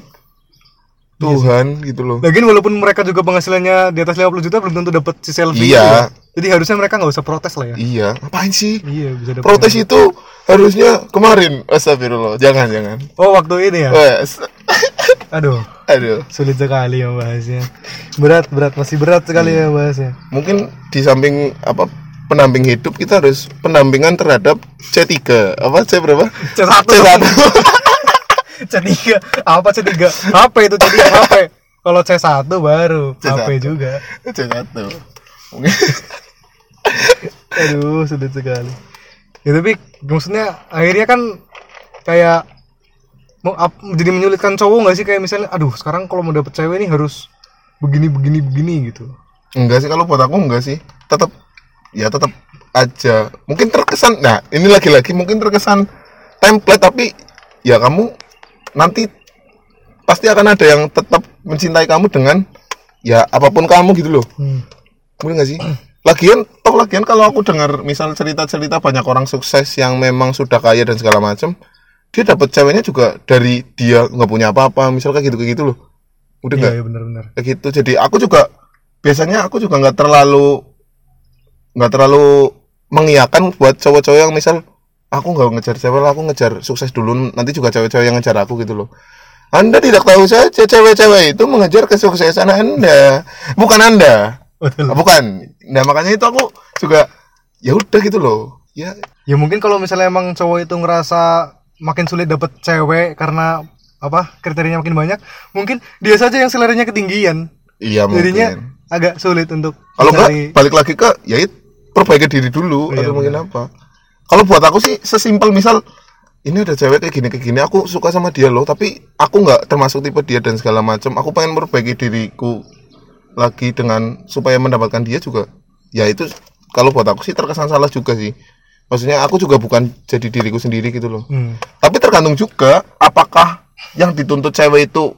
Tuhan gitu loh. Lagian walaupun mereka juga penghasilannya di atas 50 juta belum tentu dapat si selfie Iya. itu ya. Jadi harusnya mereka nggak usah protes lah ya. Iya, ngapain sih? Iya bisa dapat. Protes itu harusnya kemarin. Astagfirullah. Jangan, jangan. Oh waktu ini ya. Wes. Aduh Aduh. sulit sekali ya bahasnya. Berat berat masih berat sekali ya bahasnya. mungkin di samping apa pendamping hidup kita harus pendampingan terhadap C3 apa C berapa C1 C1 C3 apa C3 HP itu C3 HP kalau C1 baru C1. HP juga. C1 mungkin. Aduh sulit sekali. Ya tapi maksudnya akhirnya kan kayak mau ap- jadi menyulitkan cowok nggak sih? Kayak misalnya aduh sekarang kalau mau dapet cewek nih harus begini begini begini gitu. Enggak sih kalau buat aku enggak sih. Tetap ya tetap aja. Mungkin terkesan nah, ini lagi-lagi mungkin terkesan template tapi ya kamu nanti pasti akan ada yang tetap mencintai kamu dengan ya apa pun kamu gitu loh. hmm. Bener gak sih? Lagian, toh lagian kalau aku dengar misal cerita-cerita banyak orang sukses yang memang sudah kaya dan segala macam, dia dapat ceweknya juga dari dia nggak punya apa-apa, misal kayak gitu kayak gitu loh. Udah iya nggak iya benar-benar kayak gitu. Jadi aku juga biasanya aku juga nggak terlalu nggak terlalu mengiyakan buat cowok-cowok yang misal aku nggak ngejar cewek lah, aku ngejar sukses dulu, nanti juga cewek-cewek yang ngejar aku gitu loh. Anda tidak tahu saja cewek-cewek itu mengejar kesuksesan Anda, bukan Anda. betul. Ah, bukan. Nah makanya itu aku juga ya udah gitu loh. Ya. Ya mungkin kalau misalnya emang cowok itu ngerasa makin sulit dapet cewek karena apa kriterianya makin banyak mungkin dia saja yang seleranya ketinggian. Iya jadinya mungkin agak sulit untuk kalau enggak mencari- balik lagi ke ya itu perbaiki diri dulu Iya, atau mungkin apa kalau buat aku sih sesimpel misal ini ada cewek kayak gini kayak gini aku suka sama dia loh tapi aku nggak termasuk tipe dia dan segala macam aku pengen memperbaiki diriku lagi dengan supaya mendapatkan dia juga. Ya itu kalau buat aku sih terkesan salah juga sih. Maksudnya aku juga bukan jadi diriku sendiri gitu loh. Hmm. tapi tergantung juga apakah yang dituntut cewek itu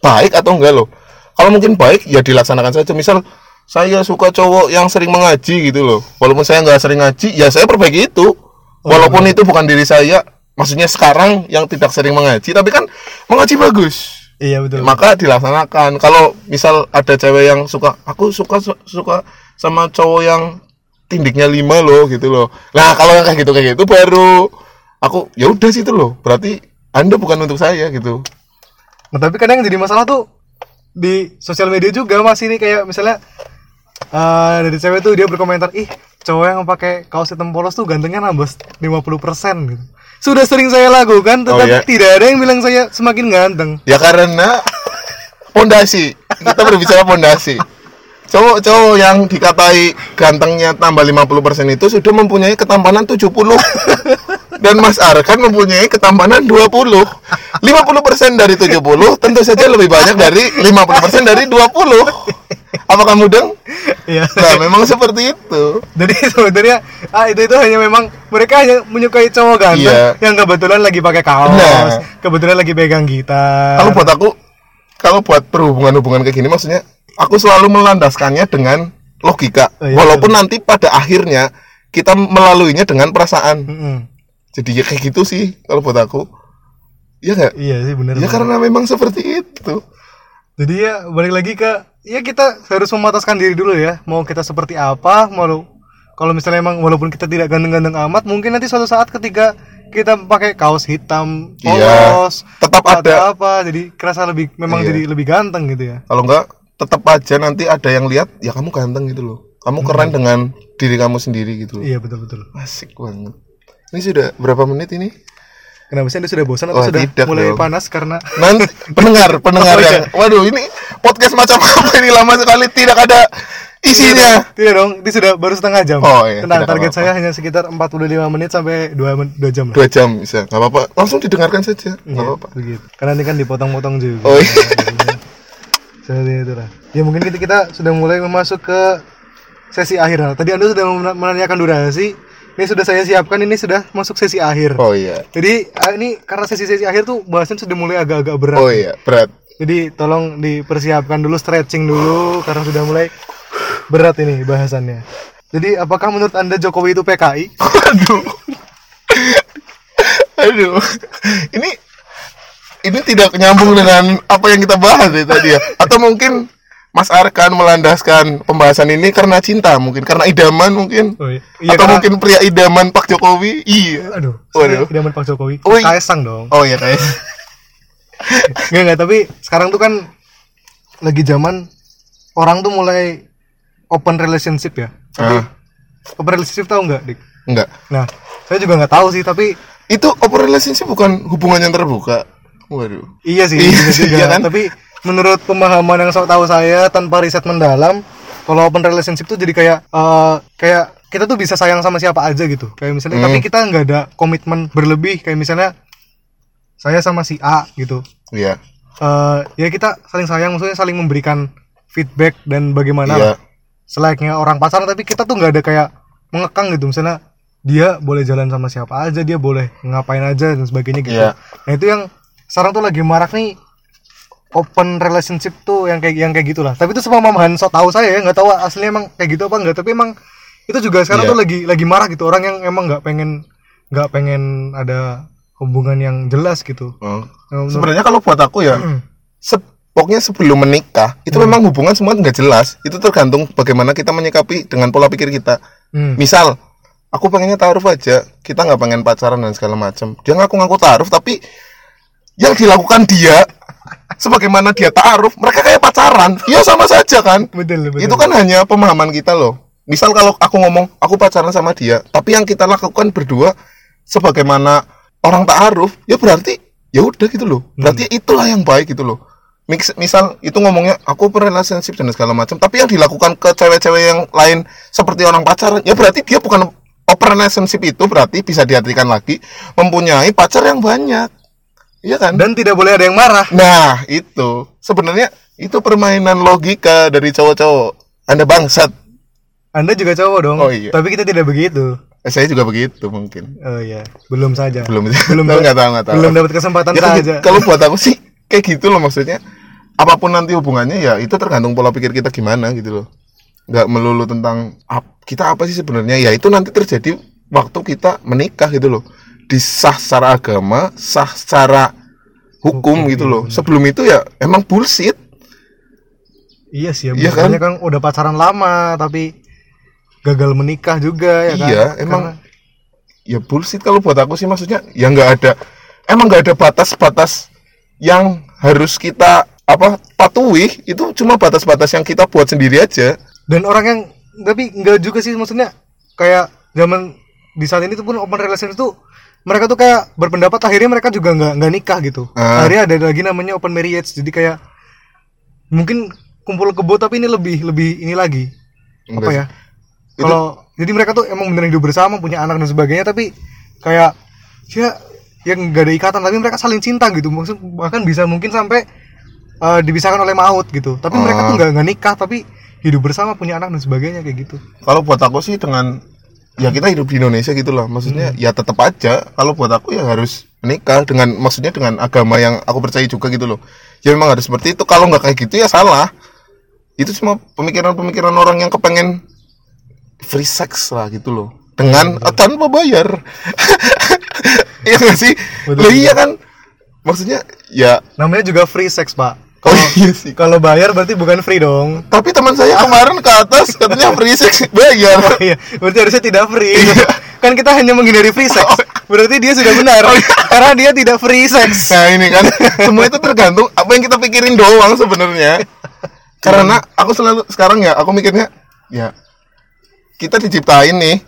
baik atau enggak loh. Kalau mungkin baik ya dilaksanakan saja. Misal saya suka cowok yang sering mengaji gitu loh. Walaupun saya nggak sering ngaji ya saya perbaiki itu walaupun itu bukan diri saya maksudnya sekarang yang tidak sering mengaji tapi kan mengaji bagus. Iya betul. Maka dilaksanakan. Kalau misal ada cewek yang suka aku suka su- suka sama cowok yang tindiknya lima loh gitu loh. Nah kalau yang kayak gitu kayak gitu baru aku ya udah situ loh. Berarti anda bukan untuk saya gitu. Nah, tapi kadang yang jadi masalah tuh di sosial media juga masih nih kayak misalnya eh dari cewek tuh dia berkomentar, "Ih, cowok yang pakai kaos hitam polos tuh gantengnya nambah 50% gitu." Sudah sering saya lakukan Oh, tetapi iya? tidak ada yang bilang saya semakin ganteng. ya karena pondasi kita berbicara pondasi cowok-cowok yang dikatai gantengnya tambah 50% itu sudah mempunyai ketampanan 70 dan Mas Arkan mempunyai ketampanan 20 50% dari 70 tentu saja lebih banyak dari 50% dari 20 apakah mudeng? Iya. nah memang seperti itu Jadi sebenarnya ah itu itu hanya memang mereka hanya menyukai cowok ganteng Iya. yang kebetulan lagi pakai kaos, Nah. kebetulan lagi pegang gitar. kalau buat aku kalau buat perhubungan-hubungan kayak gini maksudnya aku selalu melandaskannya dengan logika Oh, iya, walaupun nanti pada akhirnya kita melaluinya dengan perasaan Mm-mm. jadi ya kayak gitu sih kalau buat aku ya nggak Iya sih benar. ya karena memang seperti itu Jadi ya balik lagi ke ya kita harus memataskan diri dulu ya. Mau kita seperti apa, mau kalau misalnya emang walaupun kita tidak ganteng-ganteng amat, mungkin nanti suatu saat ketika kita pakai kaos hitam, Iya, polos, tetap atau ada. apa, jadi kerasa lebih memang Iya. jadi lebih ganteng gitu ya. kalau nggak tetap aja nanti ada yang lihat ya kamu ganteng gitu loh kamu keren dengan diri kamu sendiri gitu loh Iya betul betul. asik banget ini sudah berapa menit ini Kenapa sih anda sudah bosan atau Wah, sudah tidak mulai dong. panas karena nanti pendengar pendengar Oh, iya. yang waduh ini podcast macam apa ini lama sekali tidak ada isinya tidak dong, ini sudah baru setengah jam. Oh, iya, Tenang, target apa-apa. saya hanya sekitar 45 menit sampai 2, men- 2 jam lah. dua jam bisa nggak apa-apa langsung didengarkan saja nggak Iya, apa-apa begitu. Karena ini kan dipotong-potong juga. Oh, iya. Seperti itu lah. Ya mungkin kita, kita sudah mulai masuk ke sesi akhir. Tadi Anda sudah men- menanyakan durasi. Ini sudah saya siapkan. Ini sudah masuk sesi akhir. oh iya Jadi ah, ini karena sesi-sesi akhir tuh bahasan sudah mulai agak-agak berat. oh iya berat Jadi tolong dipersiapkan dulu stretching dulu karena sudah mulai berat ini bahasannya. Jadi apakah menurut Anda Jokowi itu PKI? aduh aduh ini ini tidak nyambung dengan apa yang kita bahas ya tadi ya atau mungkin Mas Arkan melandaskan pembahasan ini karena cinta mungkin karena idaman mungkin Oh, iya. Iya, atau karena- mungkin pria idaman Pak Jokowi iya Aduh, Waduh. idaman Pak Jokowi. Ui. Kaisang dong. oh iya guys Enggak enggak, tapi sekarang tuh kan lagi zaman orang tuh mulai open relationship ya. Tapi Ah. open relationship tahu nggak, Dik? enggak Nah, saya juga nggak tahu sih, tapi itu open relationship bukan hubungan yang terbuka waduh iya sih, Iya sih, iya kan? Tapi menurut pemahaman yang saya tahu saya tanpa riset mendalam, kalau open relationship tuh jadi kayak eh, kayak kita tuh bisa sayang sama siapa aja gitu kayak misalnya Hmm. tapi kita nggak ada komitmen berlebih kayak misalnya saya sama si A gitu Iya. Eh ya kita saling sayang maksudnya saling memberikan feedback dan bagaimana lah selayaknya orang pacaran tapi kita tuh nggak ada kayak mengekang gitu misalnya dia boleh jalan sama siapa aja dia boleh ngapain aja dan sebagainya gitu Iya. nah itu yang sekarang tuh lagi marak nih open relationship tuh yang kayak yang kayak gitulah tapi itu sepemahaman so tahu saya ya nggak tahu aslinya emang kayak gitu apa enggak tapi emang itu juga sekarang Iya. tuh lagi lagi marak gitu orang yang emang nggak pengen nggak pengen ada hubungan yang jelas gitu menurut- Sebenarnya kalau buat aku ya, se pokoknya sebelum menikah itu memang hubungan semua nggak jelas. Itu tergantung bagaimana kita menyikapi dengan pola pikir kita. Hmm. Misal, aku pengennya taruh aja, kita nggak pengen pacaran dan segala macam. Dia ngaku-ngaku taruh, tapi yang dilakukan dia, sebagaimana dia taruh, mereka kayak pacaran. Ya sama saja kan. betul betul Itu kan hanya pemahaman kita loh. Misal kalau aku ngomong aku pacaran sama dia, tapi yang kita lakukan berdua sebagaimana orang ta'aruf, ya berarti ya udah gitu loh. Berarti itulah yang baik gitu loh. Mix- Misal itu ngomongnya aku relationship dan segala macam, tapi yang dilakukan ke cewek-cewek yang lain seperti orang pacaran, ya berarti dia bukan open relationship itu berarti bisa diartikan lagi mempunyai pacar yang banyak. Iya kan? dan tidak boleh ada yang marah Nah, itu sebenarnya itu permainan logika dari cowok-cowok. Anda bangsat. anda juga cowok dong Oh, iya. tapi kita tidak begitu Eh, saya juga begitu mungkin. oh iya belum saja Belum belum tahu nggak tahu nggak tahu. belum dapat kesempatan Ya, saja Kalau buat aku sih kayak gitu loh maksudnya. Apa pun nanti hubungannya ya itu tergantung pola pikir kita gimana gitu loh. Nggak melulu tentang kita apa sih sebenarnya ya itu nanti terjadi waktu kita menikah gitu loh. Disah secara agama, sah secara hukum gitu loh. Sebelum itu ya emang bullshit. iya sih ya Iya biasanya kan? udah pacaran lama tapi gagal menikah juga ya kan Iya, emang Karena- ya bullshit kalau buat aku sih maksudnya ya nggak ada emang nggak ada batas-batas yang harus kita apa patuhi itu cuma batas-batas yang kita buat sendiri aja dan orang yang tapi enggak juga sih maksudnya kayak zaman di saat ini tuh pun open relationship tuh mereka tuh kayak berpendapat akhirnya mereka juga nggak nggak nikah gitu. Ah. akhirnya ada lagi namanya open marriage. Jadi kayak mungkin kumpul kebo tapi ini lebih lebih ini lagi. Apa Enggak ya? Itu- kalau jadi mereka tuh emang beneran hidup bersama punya anak dan sebagainya tapi kayak ya yang nggak ada ikatan tapi mereka saling cinta gitu. Maksud bahkan bisa mungkin sampai dipisahkan oleh maut gitu. Tapi mereka Ah. tuh nggak nggak nikah tapi hidup bersama punya anak dan sebagainya kayak gitu. Kalau buat aku sih dengan ya kita hidup di Indonesia gitu loh maksudnya ya tetap aja. Kalau buat aku ya harus menikah dengan maksudnya dengan agama yang aku percaya juga gitu loh. Ya memang harus seperti itu. Kalau nggak kayak gitu ya salah. Itu cuma pemikiran-pemikiran orang yang kepengen free sex lah gitu loh. Dengan eh, tanpa bayar. Iya nggak sih? Betul, iya kan? Maksudnya ya namanya juga free sex pak oh iya sih kalau bayar berarti bukan free dong tapi teman saya kemarin ke atas katanya free sex bayar Oh iya, berarti harusnya tidak free. Iya. kan kita hanya menghindari free sex. Berarti dia sudah benar. Karena dia tidak free sex. Nah ini kan semua itu tergantung apa yang kita pikirin doang sebenarnya. Karena aku selalu sekarang ya aku mikirnya ya kita diciptain nih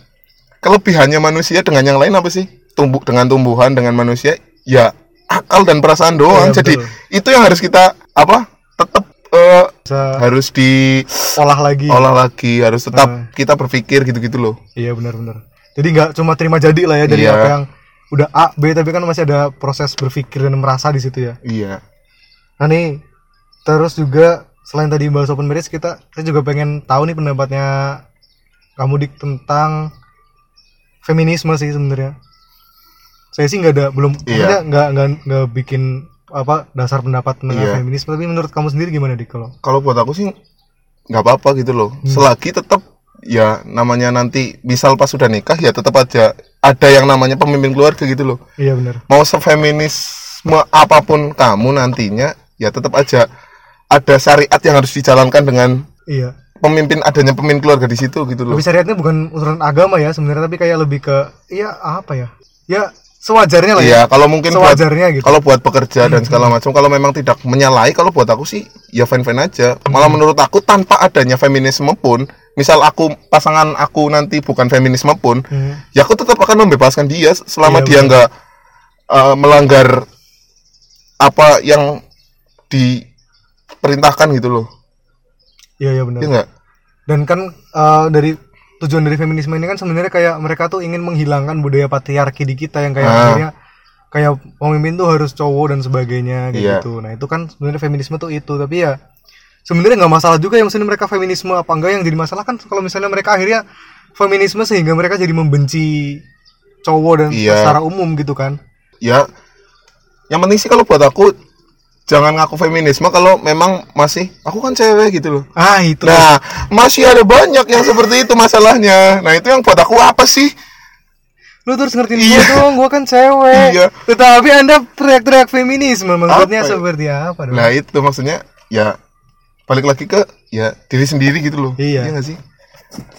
kelebihannya manusia dengan yang lain apa sih? Tumbuh dengan tumbuhan dengan manusia ya akal dan perasaan doang. Iya, Jadi itu yang harus kita apa? Tetap eh, Bisa harus diolah olah lagi. lagi, harus tetap Nah. kita berpikir gitu-gitu loh. Iya benar-benar. Jadi nggak cuma terima jadi lah ya dari Iya. apa yang udah A, B tapi kan masih ada proses berpikir dan merasa di situ ya. Iya. Nah nih, terus juga selain tadi bahas open marriage kita saya juga pengen tahu nih pendapatnya kamu dik tentang feminisme sih sebenarnya. Saya sih nggak ada belum Iya. nggak nggak nggak bikin apa dasar pendapat tentang Iya. feminisme. Tapi menurut kamu sendiri gimana dik? Kalau kalau buat aku sih nggak apa-apa gitu loh. Selagi tetap ya namanya nanti misal pas sudah nikah ya tetap aja ada yang namanya pemimpin keluarga gitu loh. Iya benar. Mau sefeminisme apa pun kamu nantinya ya tetap aja ada syariat yang harus dijalankan dengan iya. pemimpin adanya pemimpin keluarga di situ gitu loh. Tapi syariatnya bukan urusan agama ya sebenarnya tapi kayak lebih ke iya apa ya? Ya sewajarnya lah ya. Iya, kalau mungkin buat Sewajarnya gitu. kalau buat pekerja dan segala macam kalau memang tidak menyalahi kalau buat aku sih ya fine aja malah menurut aku tanpa adanya feminisme pun misal aku pasangan aku nanti bukan feminisme pun Hmm. ya aku tetap akan membebaskan dia selama Iya, dia nggak eh, melanggar apa yang diperintahkan gitu loh Iya iya benar. ya nggak Dan kan eh, dari tujuan dari feminisme ini kan sebenarnya kayak mereka tuh ingin menghilangkan budaya patriarki di kita yang kayak Ah. akhirnya kayak pemimpin tuh harus cowok dan sebagainya kayak Iya. gitu. Nah, itu kan sebenarnya feminisme tuh itu, tapi ya sebenarnya nggak masalah juga yang misalnya mereka feminisme apa enggak yang jadi masalah kan kalau misalnya mereka akhirnya feminisme sehingga mereka jadi membenci cowok dan Iya. secara umum gitu kan. ya yang penting sih kalau buat aku jangan ngaku feminisme kalau memang masih aku kan cewek gitu loh Ah, itu. nah masih ada banyak yang seperti itu masalahnya nah itu yang buat aku apa sih lu terus ngertiin Iya. gue dong, gue kan cewek. Iya. Tetapi anda teriak-teriak feminisme, maksudnya Apa ya? seperti apa dong? nah itu maksudnya ya balik lagi ke ya diri sendiri gitu loh Iya. nggak sih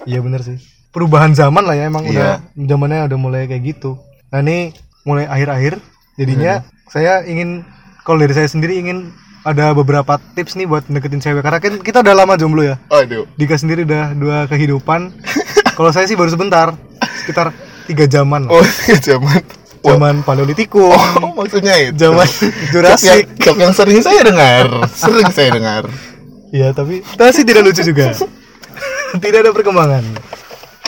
Iya bener sih. Perubahan zaman lah ya emang Iya. udah zamannya udah mulai kayak gitu. Nah ini mulai akhir-akhir jadinya saya ingin kalau dari saya sendiri ingin ada beberapa tips nih buat deketin cewek karena kan kita udah lama jomblo ya. aduh Dika sendiri udah dua kehidupan. kalau saya sih baru sebentar, sekitar tiga zaman lah. oh zaman Zaman paleolitikum, oh maksudnya itu zaman Jok yang, Jurassic. jok yang sering saya dengar sering saya dengar Iya tapi tapi sih tidak lucu juga. tidak ada perkembangan.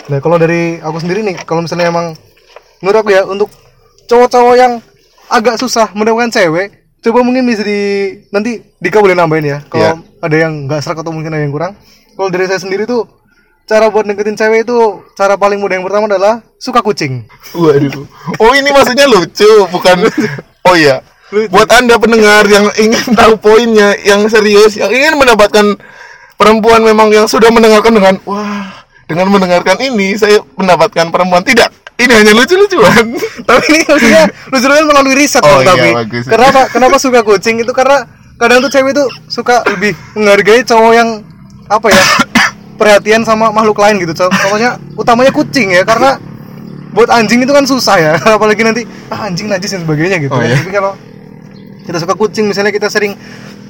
Nah kalau dari aku sendiri nih, kalau misalnya emang menurut aku ya untuk cowok-cowok yang agak susah mendapatkan cewek, coba mungkin bisa di nanti Dika boleh nambahin ya. Kalau ada yang nggak serak atau mungkin ada yang kurang. Kalau dari saya sendiri tuh cara buat deketin cewek itu cara paling mudah yang pertama adalah suka kucing. Waduh. Oh ini maksudnya lucu, bukan Oh iya. Lucu. Buat Anda pendengar yang ingin tahu poinnya, yang serius, yang ingin mendapatkan perempuan memang yang sudah mendengarkan dengan wah, dengan mendengarkan ini saya mendapatkan perempuan tidak. Ini hanya lucu-lucuan. tapi ini maksudnya lucu kan melalui riset Oh, iya, tapi bagus. kenapa kenapa suka kucing itu karena kadang tuh cewek tuh suka lebih menghargai cowok yang apa ya perhatian sama makhluk lain gitu Co- contohnya utamanya kucing ya karena buat anjing itu kan susah ya apalagi nanti ah, anjing najis dan sebagainya gitu Oh, ya. iya. tapi kalau kita suka kucing misalnya kita sering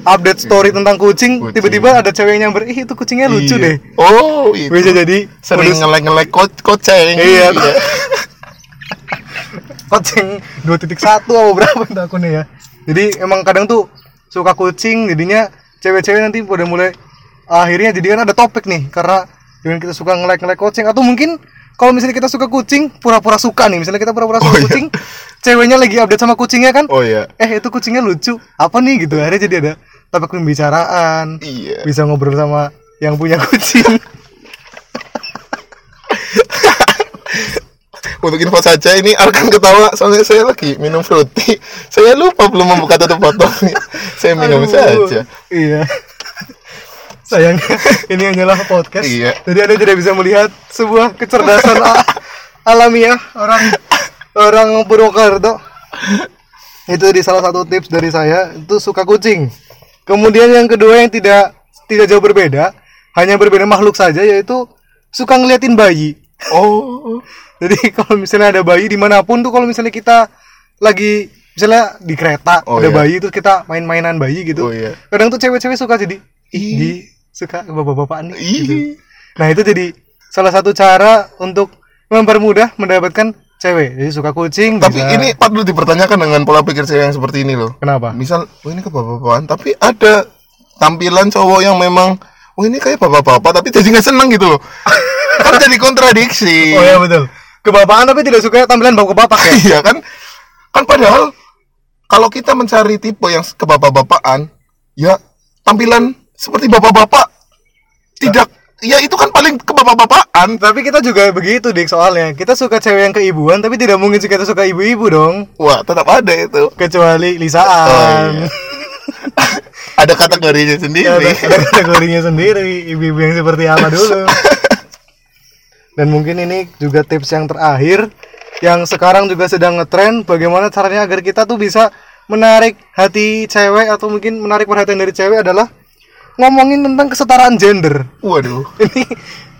update story tentang kucing, Kucing. tiba-tiba ada cewek yang nyamber ih itu kucingnya lucu Iya. deh Oh, itu. bisa jadi sering modus- ngelek-ngelek ko koceng. Iya. kucing 2.1 atau berapa itu akunnya ya jadi emang kadang tuh suka kucing jadinya cewek-cewek nanti udah mulai akhirnya jadi kan ada topik nih karena dengan kita suka ngelek-ngelek kucing atau mungkin kalau misalnya kita suka kucing pura-pura suka nih misalnya kita pura-pura suka Oh, iya. kucing ceweknya lagi update sama kucingnya kan Oh iya. eh itu kucingnya lucu apa nih gitu akhirnya jadi ada topik pembicaraan Iya. bisa ngobrol sama yang punya kucing Untuk info saja ini Arkan ketawa soalnya saya lagi minum fruity. Saya lupa belum membuka tutup botolnya. Saya minum Aduh, saja. Iya. Sayangnya ini hanyalah podcast. Iya. Jadi Anda tidak bisa melihat sebuah kecerdasan alamiah orang orang Purwokerto. Itu di salah satu tips dari saya itu suka kucing. Kemudian yang kedua yang tidak tidak jauh berbeda, hanya berbeda makhluk saja yaitu suka ngeliatin bayi. Oh. Jadi kalau misalnya ada bayi di mana pun tuh kalau misalnya kita lagi misalnya di kereta Oh, ada iya. bayi terus kita main-mainan bayi gitu. Oh, iya. Kadang tuh cewek-cewek suka jadi Ih. suka ke bapak-bapak nih. Ih. Gitu. Nah itu jadi salah satu cara untuk mempermudah mendapatkan cewek. Jadi suka kucing. Tapi bisa- ini patut dipertanyakan dengan pola pikir saya yang seperti ini loh. kenapa? Misal, oh ini ke bapak-bapakan, tapi ada tampilan cowok yang memang, oh ini kayak bapak-bapak, tapi jadi nggak seneng gitu loh. kan jadi kontradiksi. Oh ya betul. Kebapakan tapi tidak suka tampilan bapak-bapak ya. Iya kan? Kan padahal kalau kita mencari tipe yang kebapak-bapakan, ya tampilan seperti bapak-bapak tidak ya itu kan paling kebapak-bapakan. tapi kita juga begitu dik soalnya kita suka cewek yang keibuan tapi tidak mungkin kita suka ibu-ibu dong Wah, tetap ada itu. kecuali lisaan Oh, iya. ada kategorinya Ya, sendiri. ada, ada kategorinya sendiri ibu-ibu yang seperti apa dulu dan mungkin ini juga tips yang terakhir yang sekarang juga sedang ngetren bagaimana caranya agar kita tuh bisa menarik hati cewek atau mungkin menarik perhatian dari cewek adalah ngomongin tentang kesetaraan gender Waduh. ini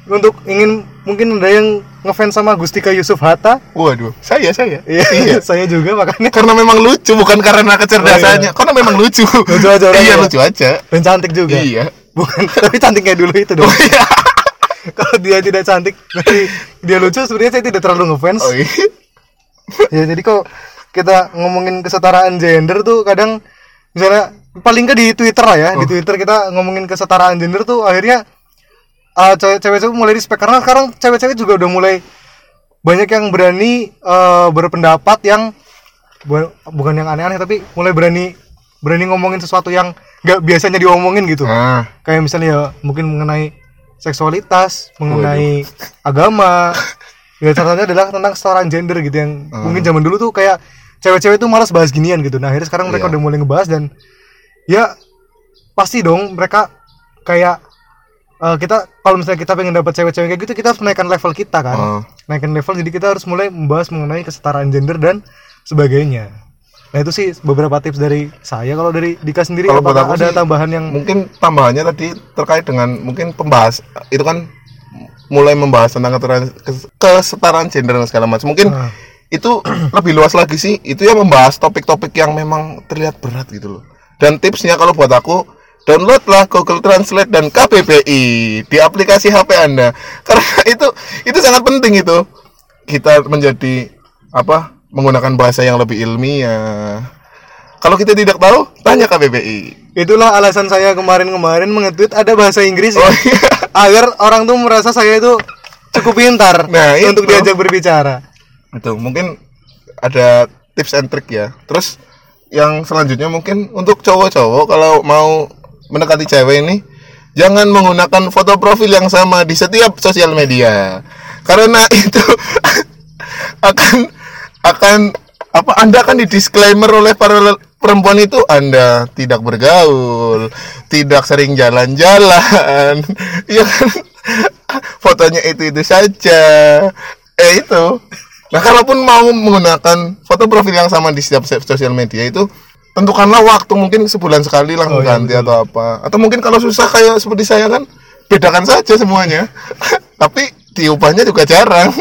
untuk ingin mungkin ada yang ngefans sama Gustika Yusuf Hatta Waduh, saya saya. iya saya juga makanya Karena memang lucu bukan karena kecerdasannya, karena memang lucu. Oh, Lucu aja. Iya, lucu aja. dan cantik juga Iya. bukan tapi cantik kayak dulu itu dong Oh iya. kalau dia tidak cantik tapi dia lucu sebenarnya saya tidak terlalu ngefans Oh iya. ya jadi kok kita ngomongin kesetaraan gender tuh kadang misalnya paling nggak di Twitter lah ya di Oh. Twitter kita ngomongin kesetaraan gender tuh akhirnya uh, cewek- cewek-cewek mulai respect. Karena sekarang cewek-cewek juga udah mulai banyak yang berani uh, berpendapat yang bu- bukan yang aneh-aneh tapi mulai berani berani ngomongin sesuatu yang nggak biasanya diomongin gitu. Nah, kayak misalnya ya mungkin mengenai seksualitas mengenai agama. Ya satunya adalah tentang kesetaraan gender gitu yang mungkin zaman dulu tuh kayak cewek-cewek tuh malas bahas ginian gitu nah akhirnya sekarang mereka Iya. udah mulai ngebahas dan ya pasti dong mereka kayak eh, kita kalau misalnya kita pengen dapat cewek-cewek kayak gitu kita harus menaikkan level kita kan Oh. naikkan level jadi kita harus mulai membahas mengenai kesetaraan gender dan sebagainya nah itu sih beberapa tips dari saya kalau dari Dika sendiri Kalau apakah ada sih, tambahan yang mungkin tambahannya tadi terkait dengan mungkin pembahas itu kan mulai membahas tentang kesetaraan, kes- kesetaraan gender dan segala macam. Mungkin Nah. Itu lebih luas lagi sih. Itu ya membahas topik-topik yang memang terlihat berat gitu loh. Dan tipsnya kalau buat aku downloadlah Google Translate dan KBBI di aplikasi HP Anda. Karena itu itu sangat penting itu. Kita menjadi apa? menggunakan bahasa yang lebih ilmiah. Kalau kita tidak tahu, tanya KBBI. Itulah alasan saya kemarin-kemarin nge-tweet ada bahasa Inggris ya. Oh iya. agar orang tuh merasa saya itu cukup pintar Nah, untuk itu. diajak berbicara. Itu mungkin ada tips and trick ya. Terus yang selanjutnya mungkin untuk cowok-cowok kalau mau mendekati cewek ini jangan menggunakan foto profil yang sama di setiap sosial media. Karena itu akan akan apa anda akan di disclaimer oleh para perempuan itu anda tidak bergaul tidak sering jalan-jalan. Ya kan? Fotonya itu itu saja. Eh itu nah kalaupun mau menggunakan foto profil yang sama di setiap se- sosial media itu tentukanlah waktu mungkin sebulan sekali langsung Oh, iya, ganti atau apa atau mungkin kalau susah kayak seperti saya kan bedakan saja semuanya tapi diubahnya juga jarang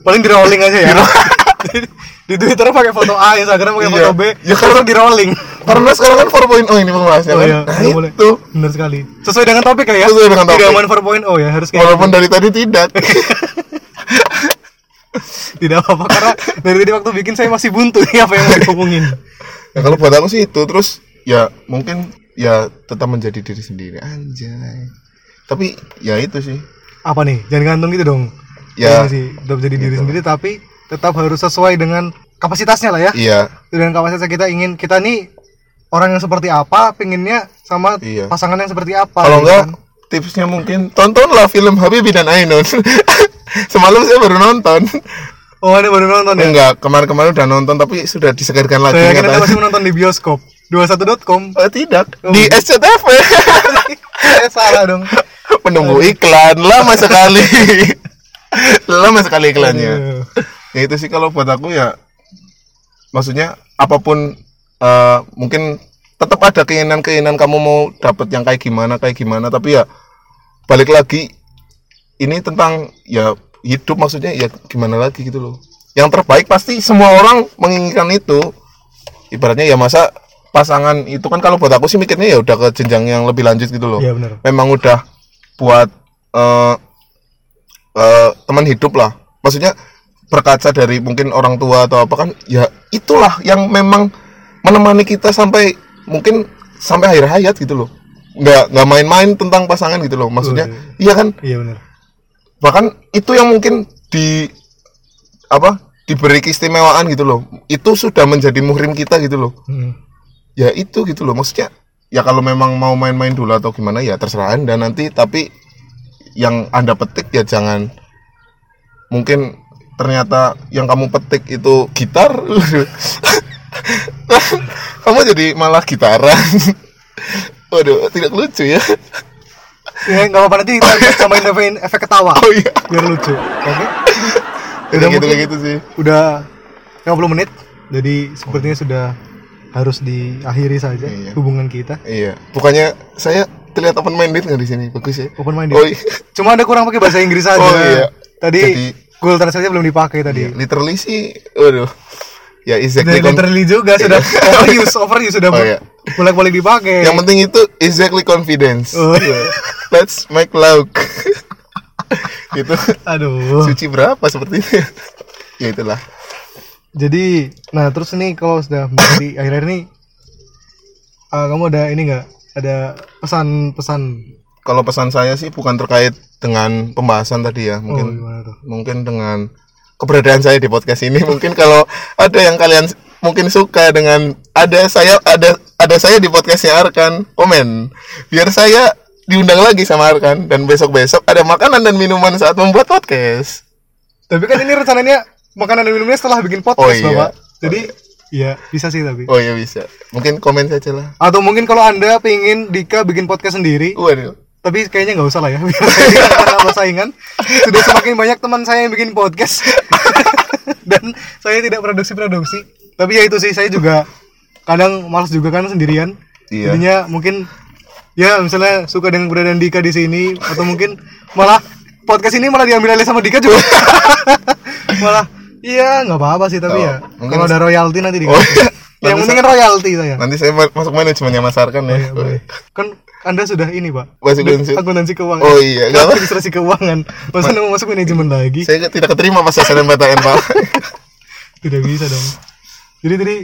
Paling di rolling aja ya. di Twitter pakai foto A, Instagram pakai Iya. foto B, Ya, kalau karena- di rolling. karena sekarang kan 4.0 ini pembahasannya Oh kan iya, nah, nggak boleh. itu Benar sekali. Sesuai dengan topik ya. Sesuai dengan topik. Tidak aman 4.0 ya, harus kayak walaupun dari tadi tidak tidak apa-apa karena dari tadi waktu bikin saya masih buntu nih apa yang mau diomongin. ya kalau buat aku sih itu terus ya mungkin ya tetap menjadi diri sendiri anjay tapi ya itu sih Apa nih? Jangan gantung gitu dong. Ya. Jangan sih, tetap jadi diri sendiri tapi tetap harus sesuai dengan kapasitasnya lah ya. iya dengan kapasitas kita ingin kita nih orang yang seperti apa pinginnya sama Iya. pasangan yang seperti apa kalau gitu enggak kan. Tipsnya mungkin tontonlah film Habibie dan Ainun. Semalam saya baru nonton. Oh ini baru nonton ya? Enggak kemarin-kemarin udah nonton tapi sudah disegarkan lagi saya kira masih menonton di bioskop. 21.com Oh, tidak. Oh. di SCTV saya salah dong. Menunggu iklan. Lama sekali. Lama sekali iklannya. Ya itu sih kalau buat aku ya maksudnya apa pun eh, mungkin tetap ada keinginan-keinginan kamu mau dapet yang kayak gimana kayak gimana. Tapi ya balik lagi ini tentang ya hidup maksudnya ya gimana lagi gitu loh. Yang terbaik pasti semua orang menginginkan itu. Ibaratnya ya masa pasangan itu kan kalau buat aku sih mikirnya ya udah ke jenjang yang lebih lanjut gitu loh. Benar. memang udah buat eh eh, teman hidup lah. Maksudnya berkaca dari mungkin orang tua atau apa kan ya itulah yang memang menemani kita sampai mungkin sampai akhir hayat gitu loh. Nggak nggak main-main tentang pasangan gitu loh. Maksudnya Oh, iya kan? Iya benar. Bahkan itu yang mungkin di apa diberi keistimewaan gitu loh. Itu sudah menjadi muhrim kita gitu loh. Hmm. ya itu gitu loh. Maksudnya ya kalau memang mau main-main dulu atau gimana ya terserah anda nanti. Tapi yang anda petik ya jangan. Mungkin ternyata yang kamu petik itu gitar kamu jadi malah gitaran. Waduh tidak lucu ya. Ya nggak apa-apa nanti kita tambahin efek, efek ketawa. Oh iya. Biar lucu oke? Kayak gitu mungkin- kayak gitu sih. udah 50 menit jadi sepertinya sudah harus diakhiri saja Iya. hubungan kita. Iya. Bukannya saya terlihat open minded nggak di sini? Bagus ya. Open minded oh iya. Cuma ada kurang pakai bahasa Inggris aja. Oh, iya. tadi Jadi- Google Translate belum dipakai tadi. literally sih waduh ya exactly literally juga sudah overuse, overuse sudah Oh, iya. bolak-balik dipakai. yang penting itu exactly confidence Oh, iya. let's make love itu Aduh. suci berapa seperti itu ya itulah Jadi, nah terus ini kalau sudah di akhir-akhir ini, ah, kamu ada ini nggak? Ada pesan-pesan kalau pesan saya sih bukan terkait dengan pembahasan tadi ya Oh, mungkin tuh? mungkin dengan keberadaan saya di podcast ini mungkin kalau ada yang kalian mungkin suka dengan ada saya ada ada saya di podcastnya Arkan komen biar saya diundang lagi sama Arkan dan besok besok ada makanan dan minuman saat membuat podcast Tapi kan ini rencananya makanan dan minumnya setelah bikin podcast, Oh, iya. Bapak. Jadi iya bisa sih tapi. oh ya bisa mungkin komen saja lah Atau mungkin kalau Anda pengen Dika bikin podcast sendiri, waduh tapi kayaknya nggak usah lah ya. Nambah saingan. Sudah semakin banyak teman saya yang bikin podcast. Dan saya tidak produksi-produksi. Tapi ya itu sih saya juga kadang malas juga kan sendirian. Iya. Jadinya mungkin ya misalnya suka dengan keberadaan Dika di sini atau mungkin malah podcast ini malah diambil alih sama Dika juga. malah iya nggak apa-apa sih tapi Oh, ya mungkin kalau ada royalti nanti Dika. Oh, iya. yang penting kan royalti saya. nanti saya ma- masuk manajemennya Mas Arkan ya Iya, boleh. Kan Anda sudah ini, Pak. Masuk akuntansi. akuntansi keuangan. Oh iya, kenapa? administrasi keuangan. Masa mau masuk manajemen lagi? saya tidak keterima pas SNMPTN Pak Tidak bisa dong. Jadi tadi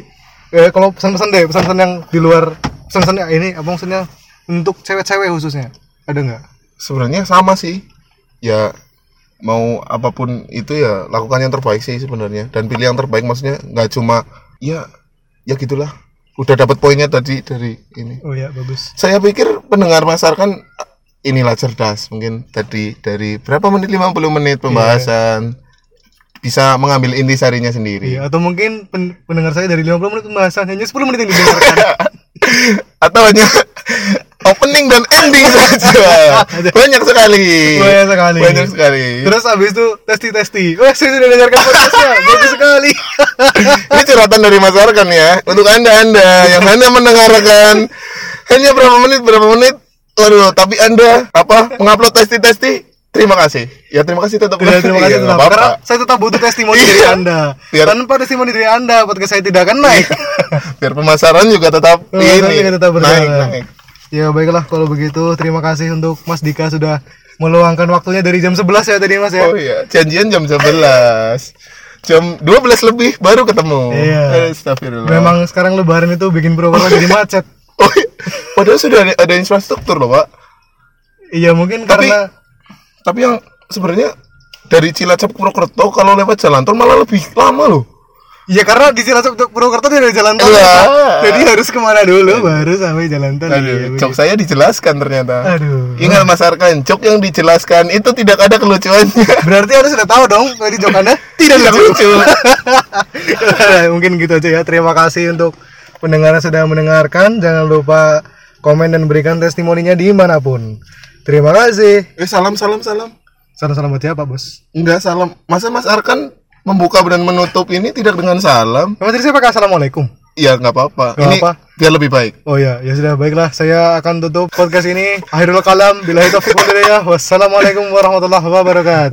eh, kalau pesan-pesan deh, pesan-pesan yang di luar pesan-pesan ini apa maksudnya untuk cewek-cewek khususnya. Ada nggak? sebenarnya sama sih ya mau apa pun itu ya lakukan yang terbaik sih sebenarnya dan pilih yang terbaik maksudnya nggak cuma ya ya gitulah udah dapat poinnya tadi dari ini. Oh ya, bagus. saya pikir pendengar masar kan inilah cerdas mungkin tadi dari berapa menit? 50 menit pembahasan. Bisa mengambil intisarinya sendiri. Iya, atau mungkin pen- pendengar saya dari 50 menit pembahasan hanya 10 menit yang didengarkan. atau hanya opening dan ending saja banyak sekali Banyak sekali. banyak sekali Terus abis itu testi-testi. Wah, saya sudah dengarkan podcastnya. bagus sekali. Ini curhatan dari Mas Arkan ya Untuk anda anda yang hanya mendengarkan Hanya berapa menit berapa menit Waduh tapi anda Apa mengupload testi-testi Terima kasih Ya terima kasih tetap Tidak, terima kasih Iya, tetap. Karena saya tetap butuh testimoni Iya. dari Anda. Biar- Tanpa testimoni dari Anda, podcast saya tidak akan naik. Biar pemasaran juga tetap Pemasaran ini juga tetap berjalan. Naik naik Ya baiklah kalau begitu terima kasih untuk Mas Dika sudah meluangkan waktunya dari jam 11 ya tadi Mas ya. Oh iya Janjian jam 11 Jam 12 lebih baru ketemu Iya. Astagfirullah Memang sekarang lebaran itu bikin Purwokerto jadi macet. oh, iya. Padahal sudah ada, ada infrastruktur loh pak Iya mungkin Tapi- karena Tapi yang sebenarnya dari Cilacap ke Purwokerto kalau lewat jalan tol malah lebih lama loh. Iya karena di Cilacap untuk Purwokerto tidak ada jalan tol. Iya. Jadi harus ke mana dulu baru sampai jalan tol. Iya, Aduh, begitu. jok saya dijelaskan ternyata. Aduh. Ingat Mas Arkan, jok yang dijelaskan itu tidak ada kelucuannya. Berarti Anda sudah tahu dong tadi jok Anda tidak Tidak lucu. Mungkin gitu aja ya. Terima kasih untuk pendengar yang sudah mendengarkan. Jangan lupa komen dan berikan testimoninya di mana pun. Terima kasih. Eh salam salam salam. Salam-salam buat siapa bos? Enggak salam. Masa Mas Arkan membuka dan menutup ini tidak dengan salam? Emang tadi saya pakai assalamualaikum. Iya nggak apa-apa. Ini apa. biar lebih baik. Oh ya, ya sudah baiklah. Saya akan tutup podcast ini. Akhirul kalam. Bila itu Wassalamualaikum warahmatullahi wabarakatuh.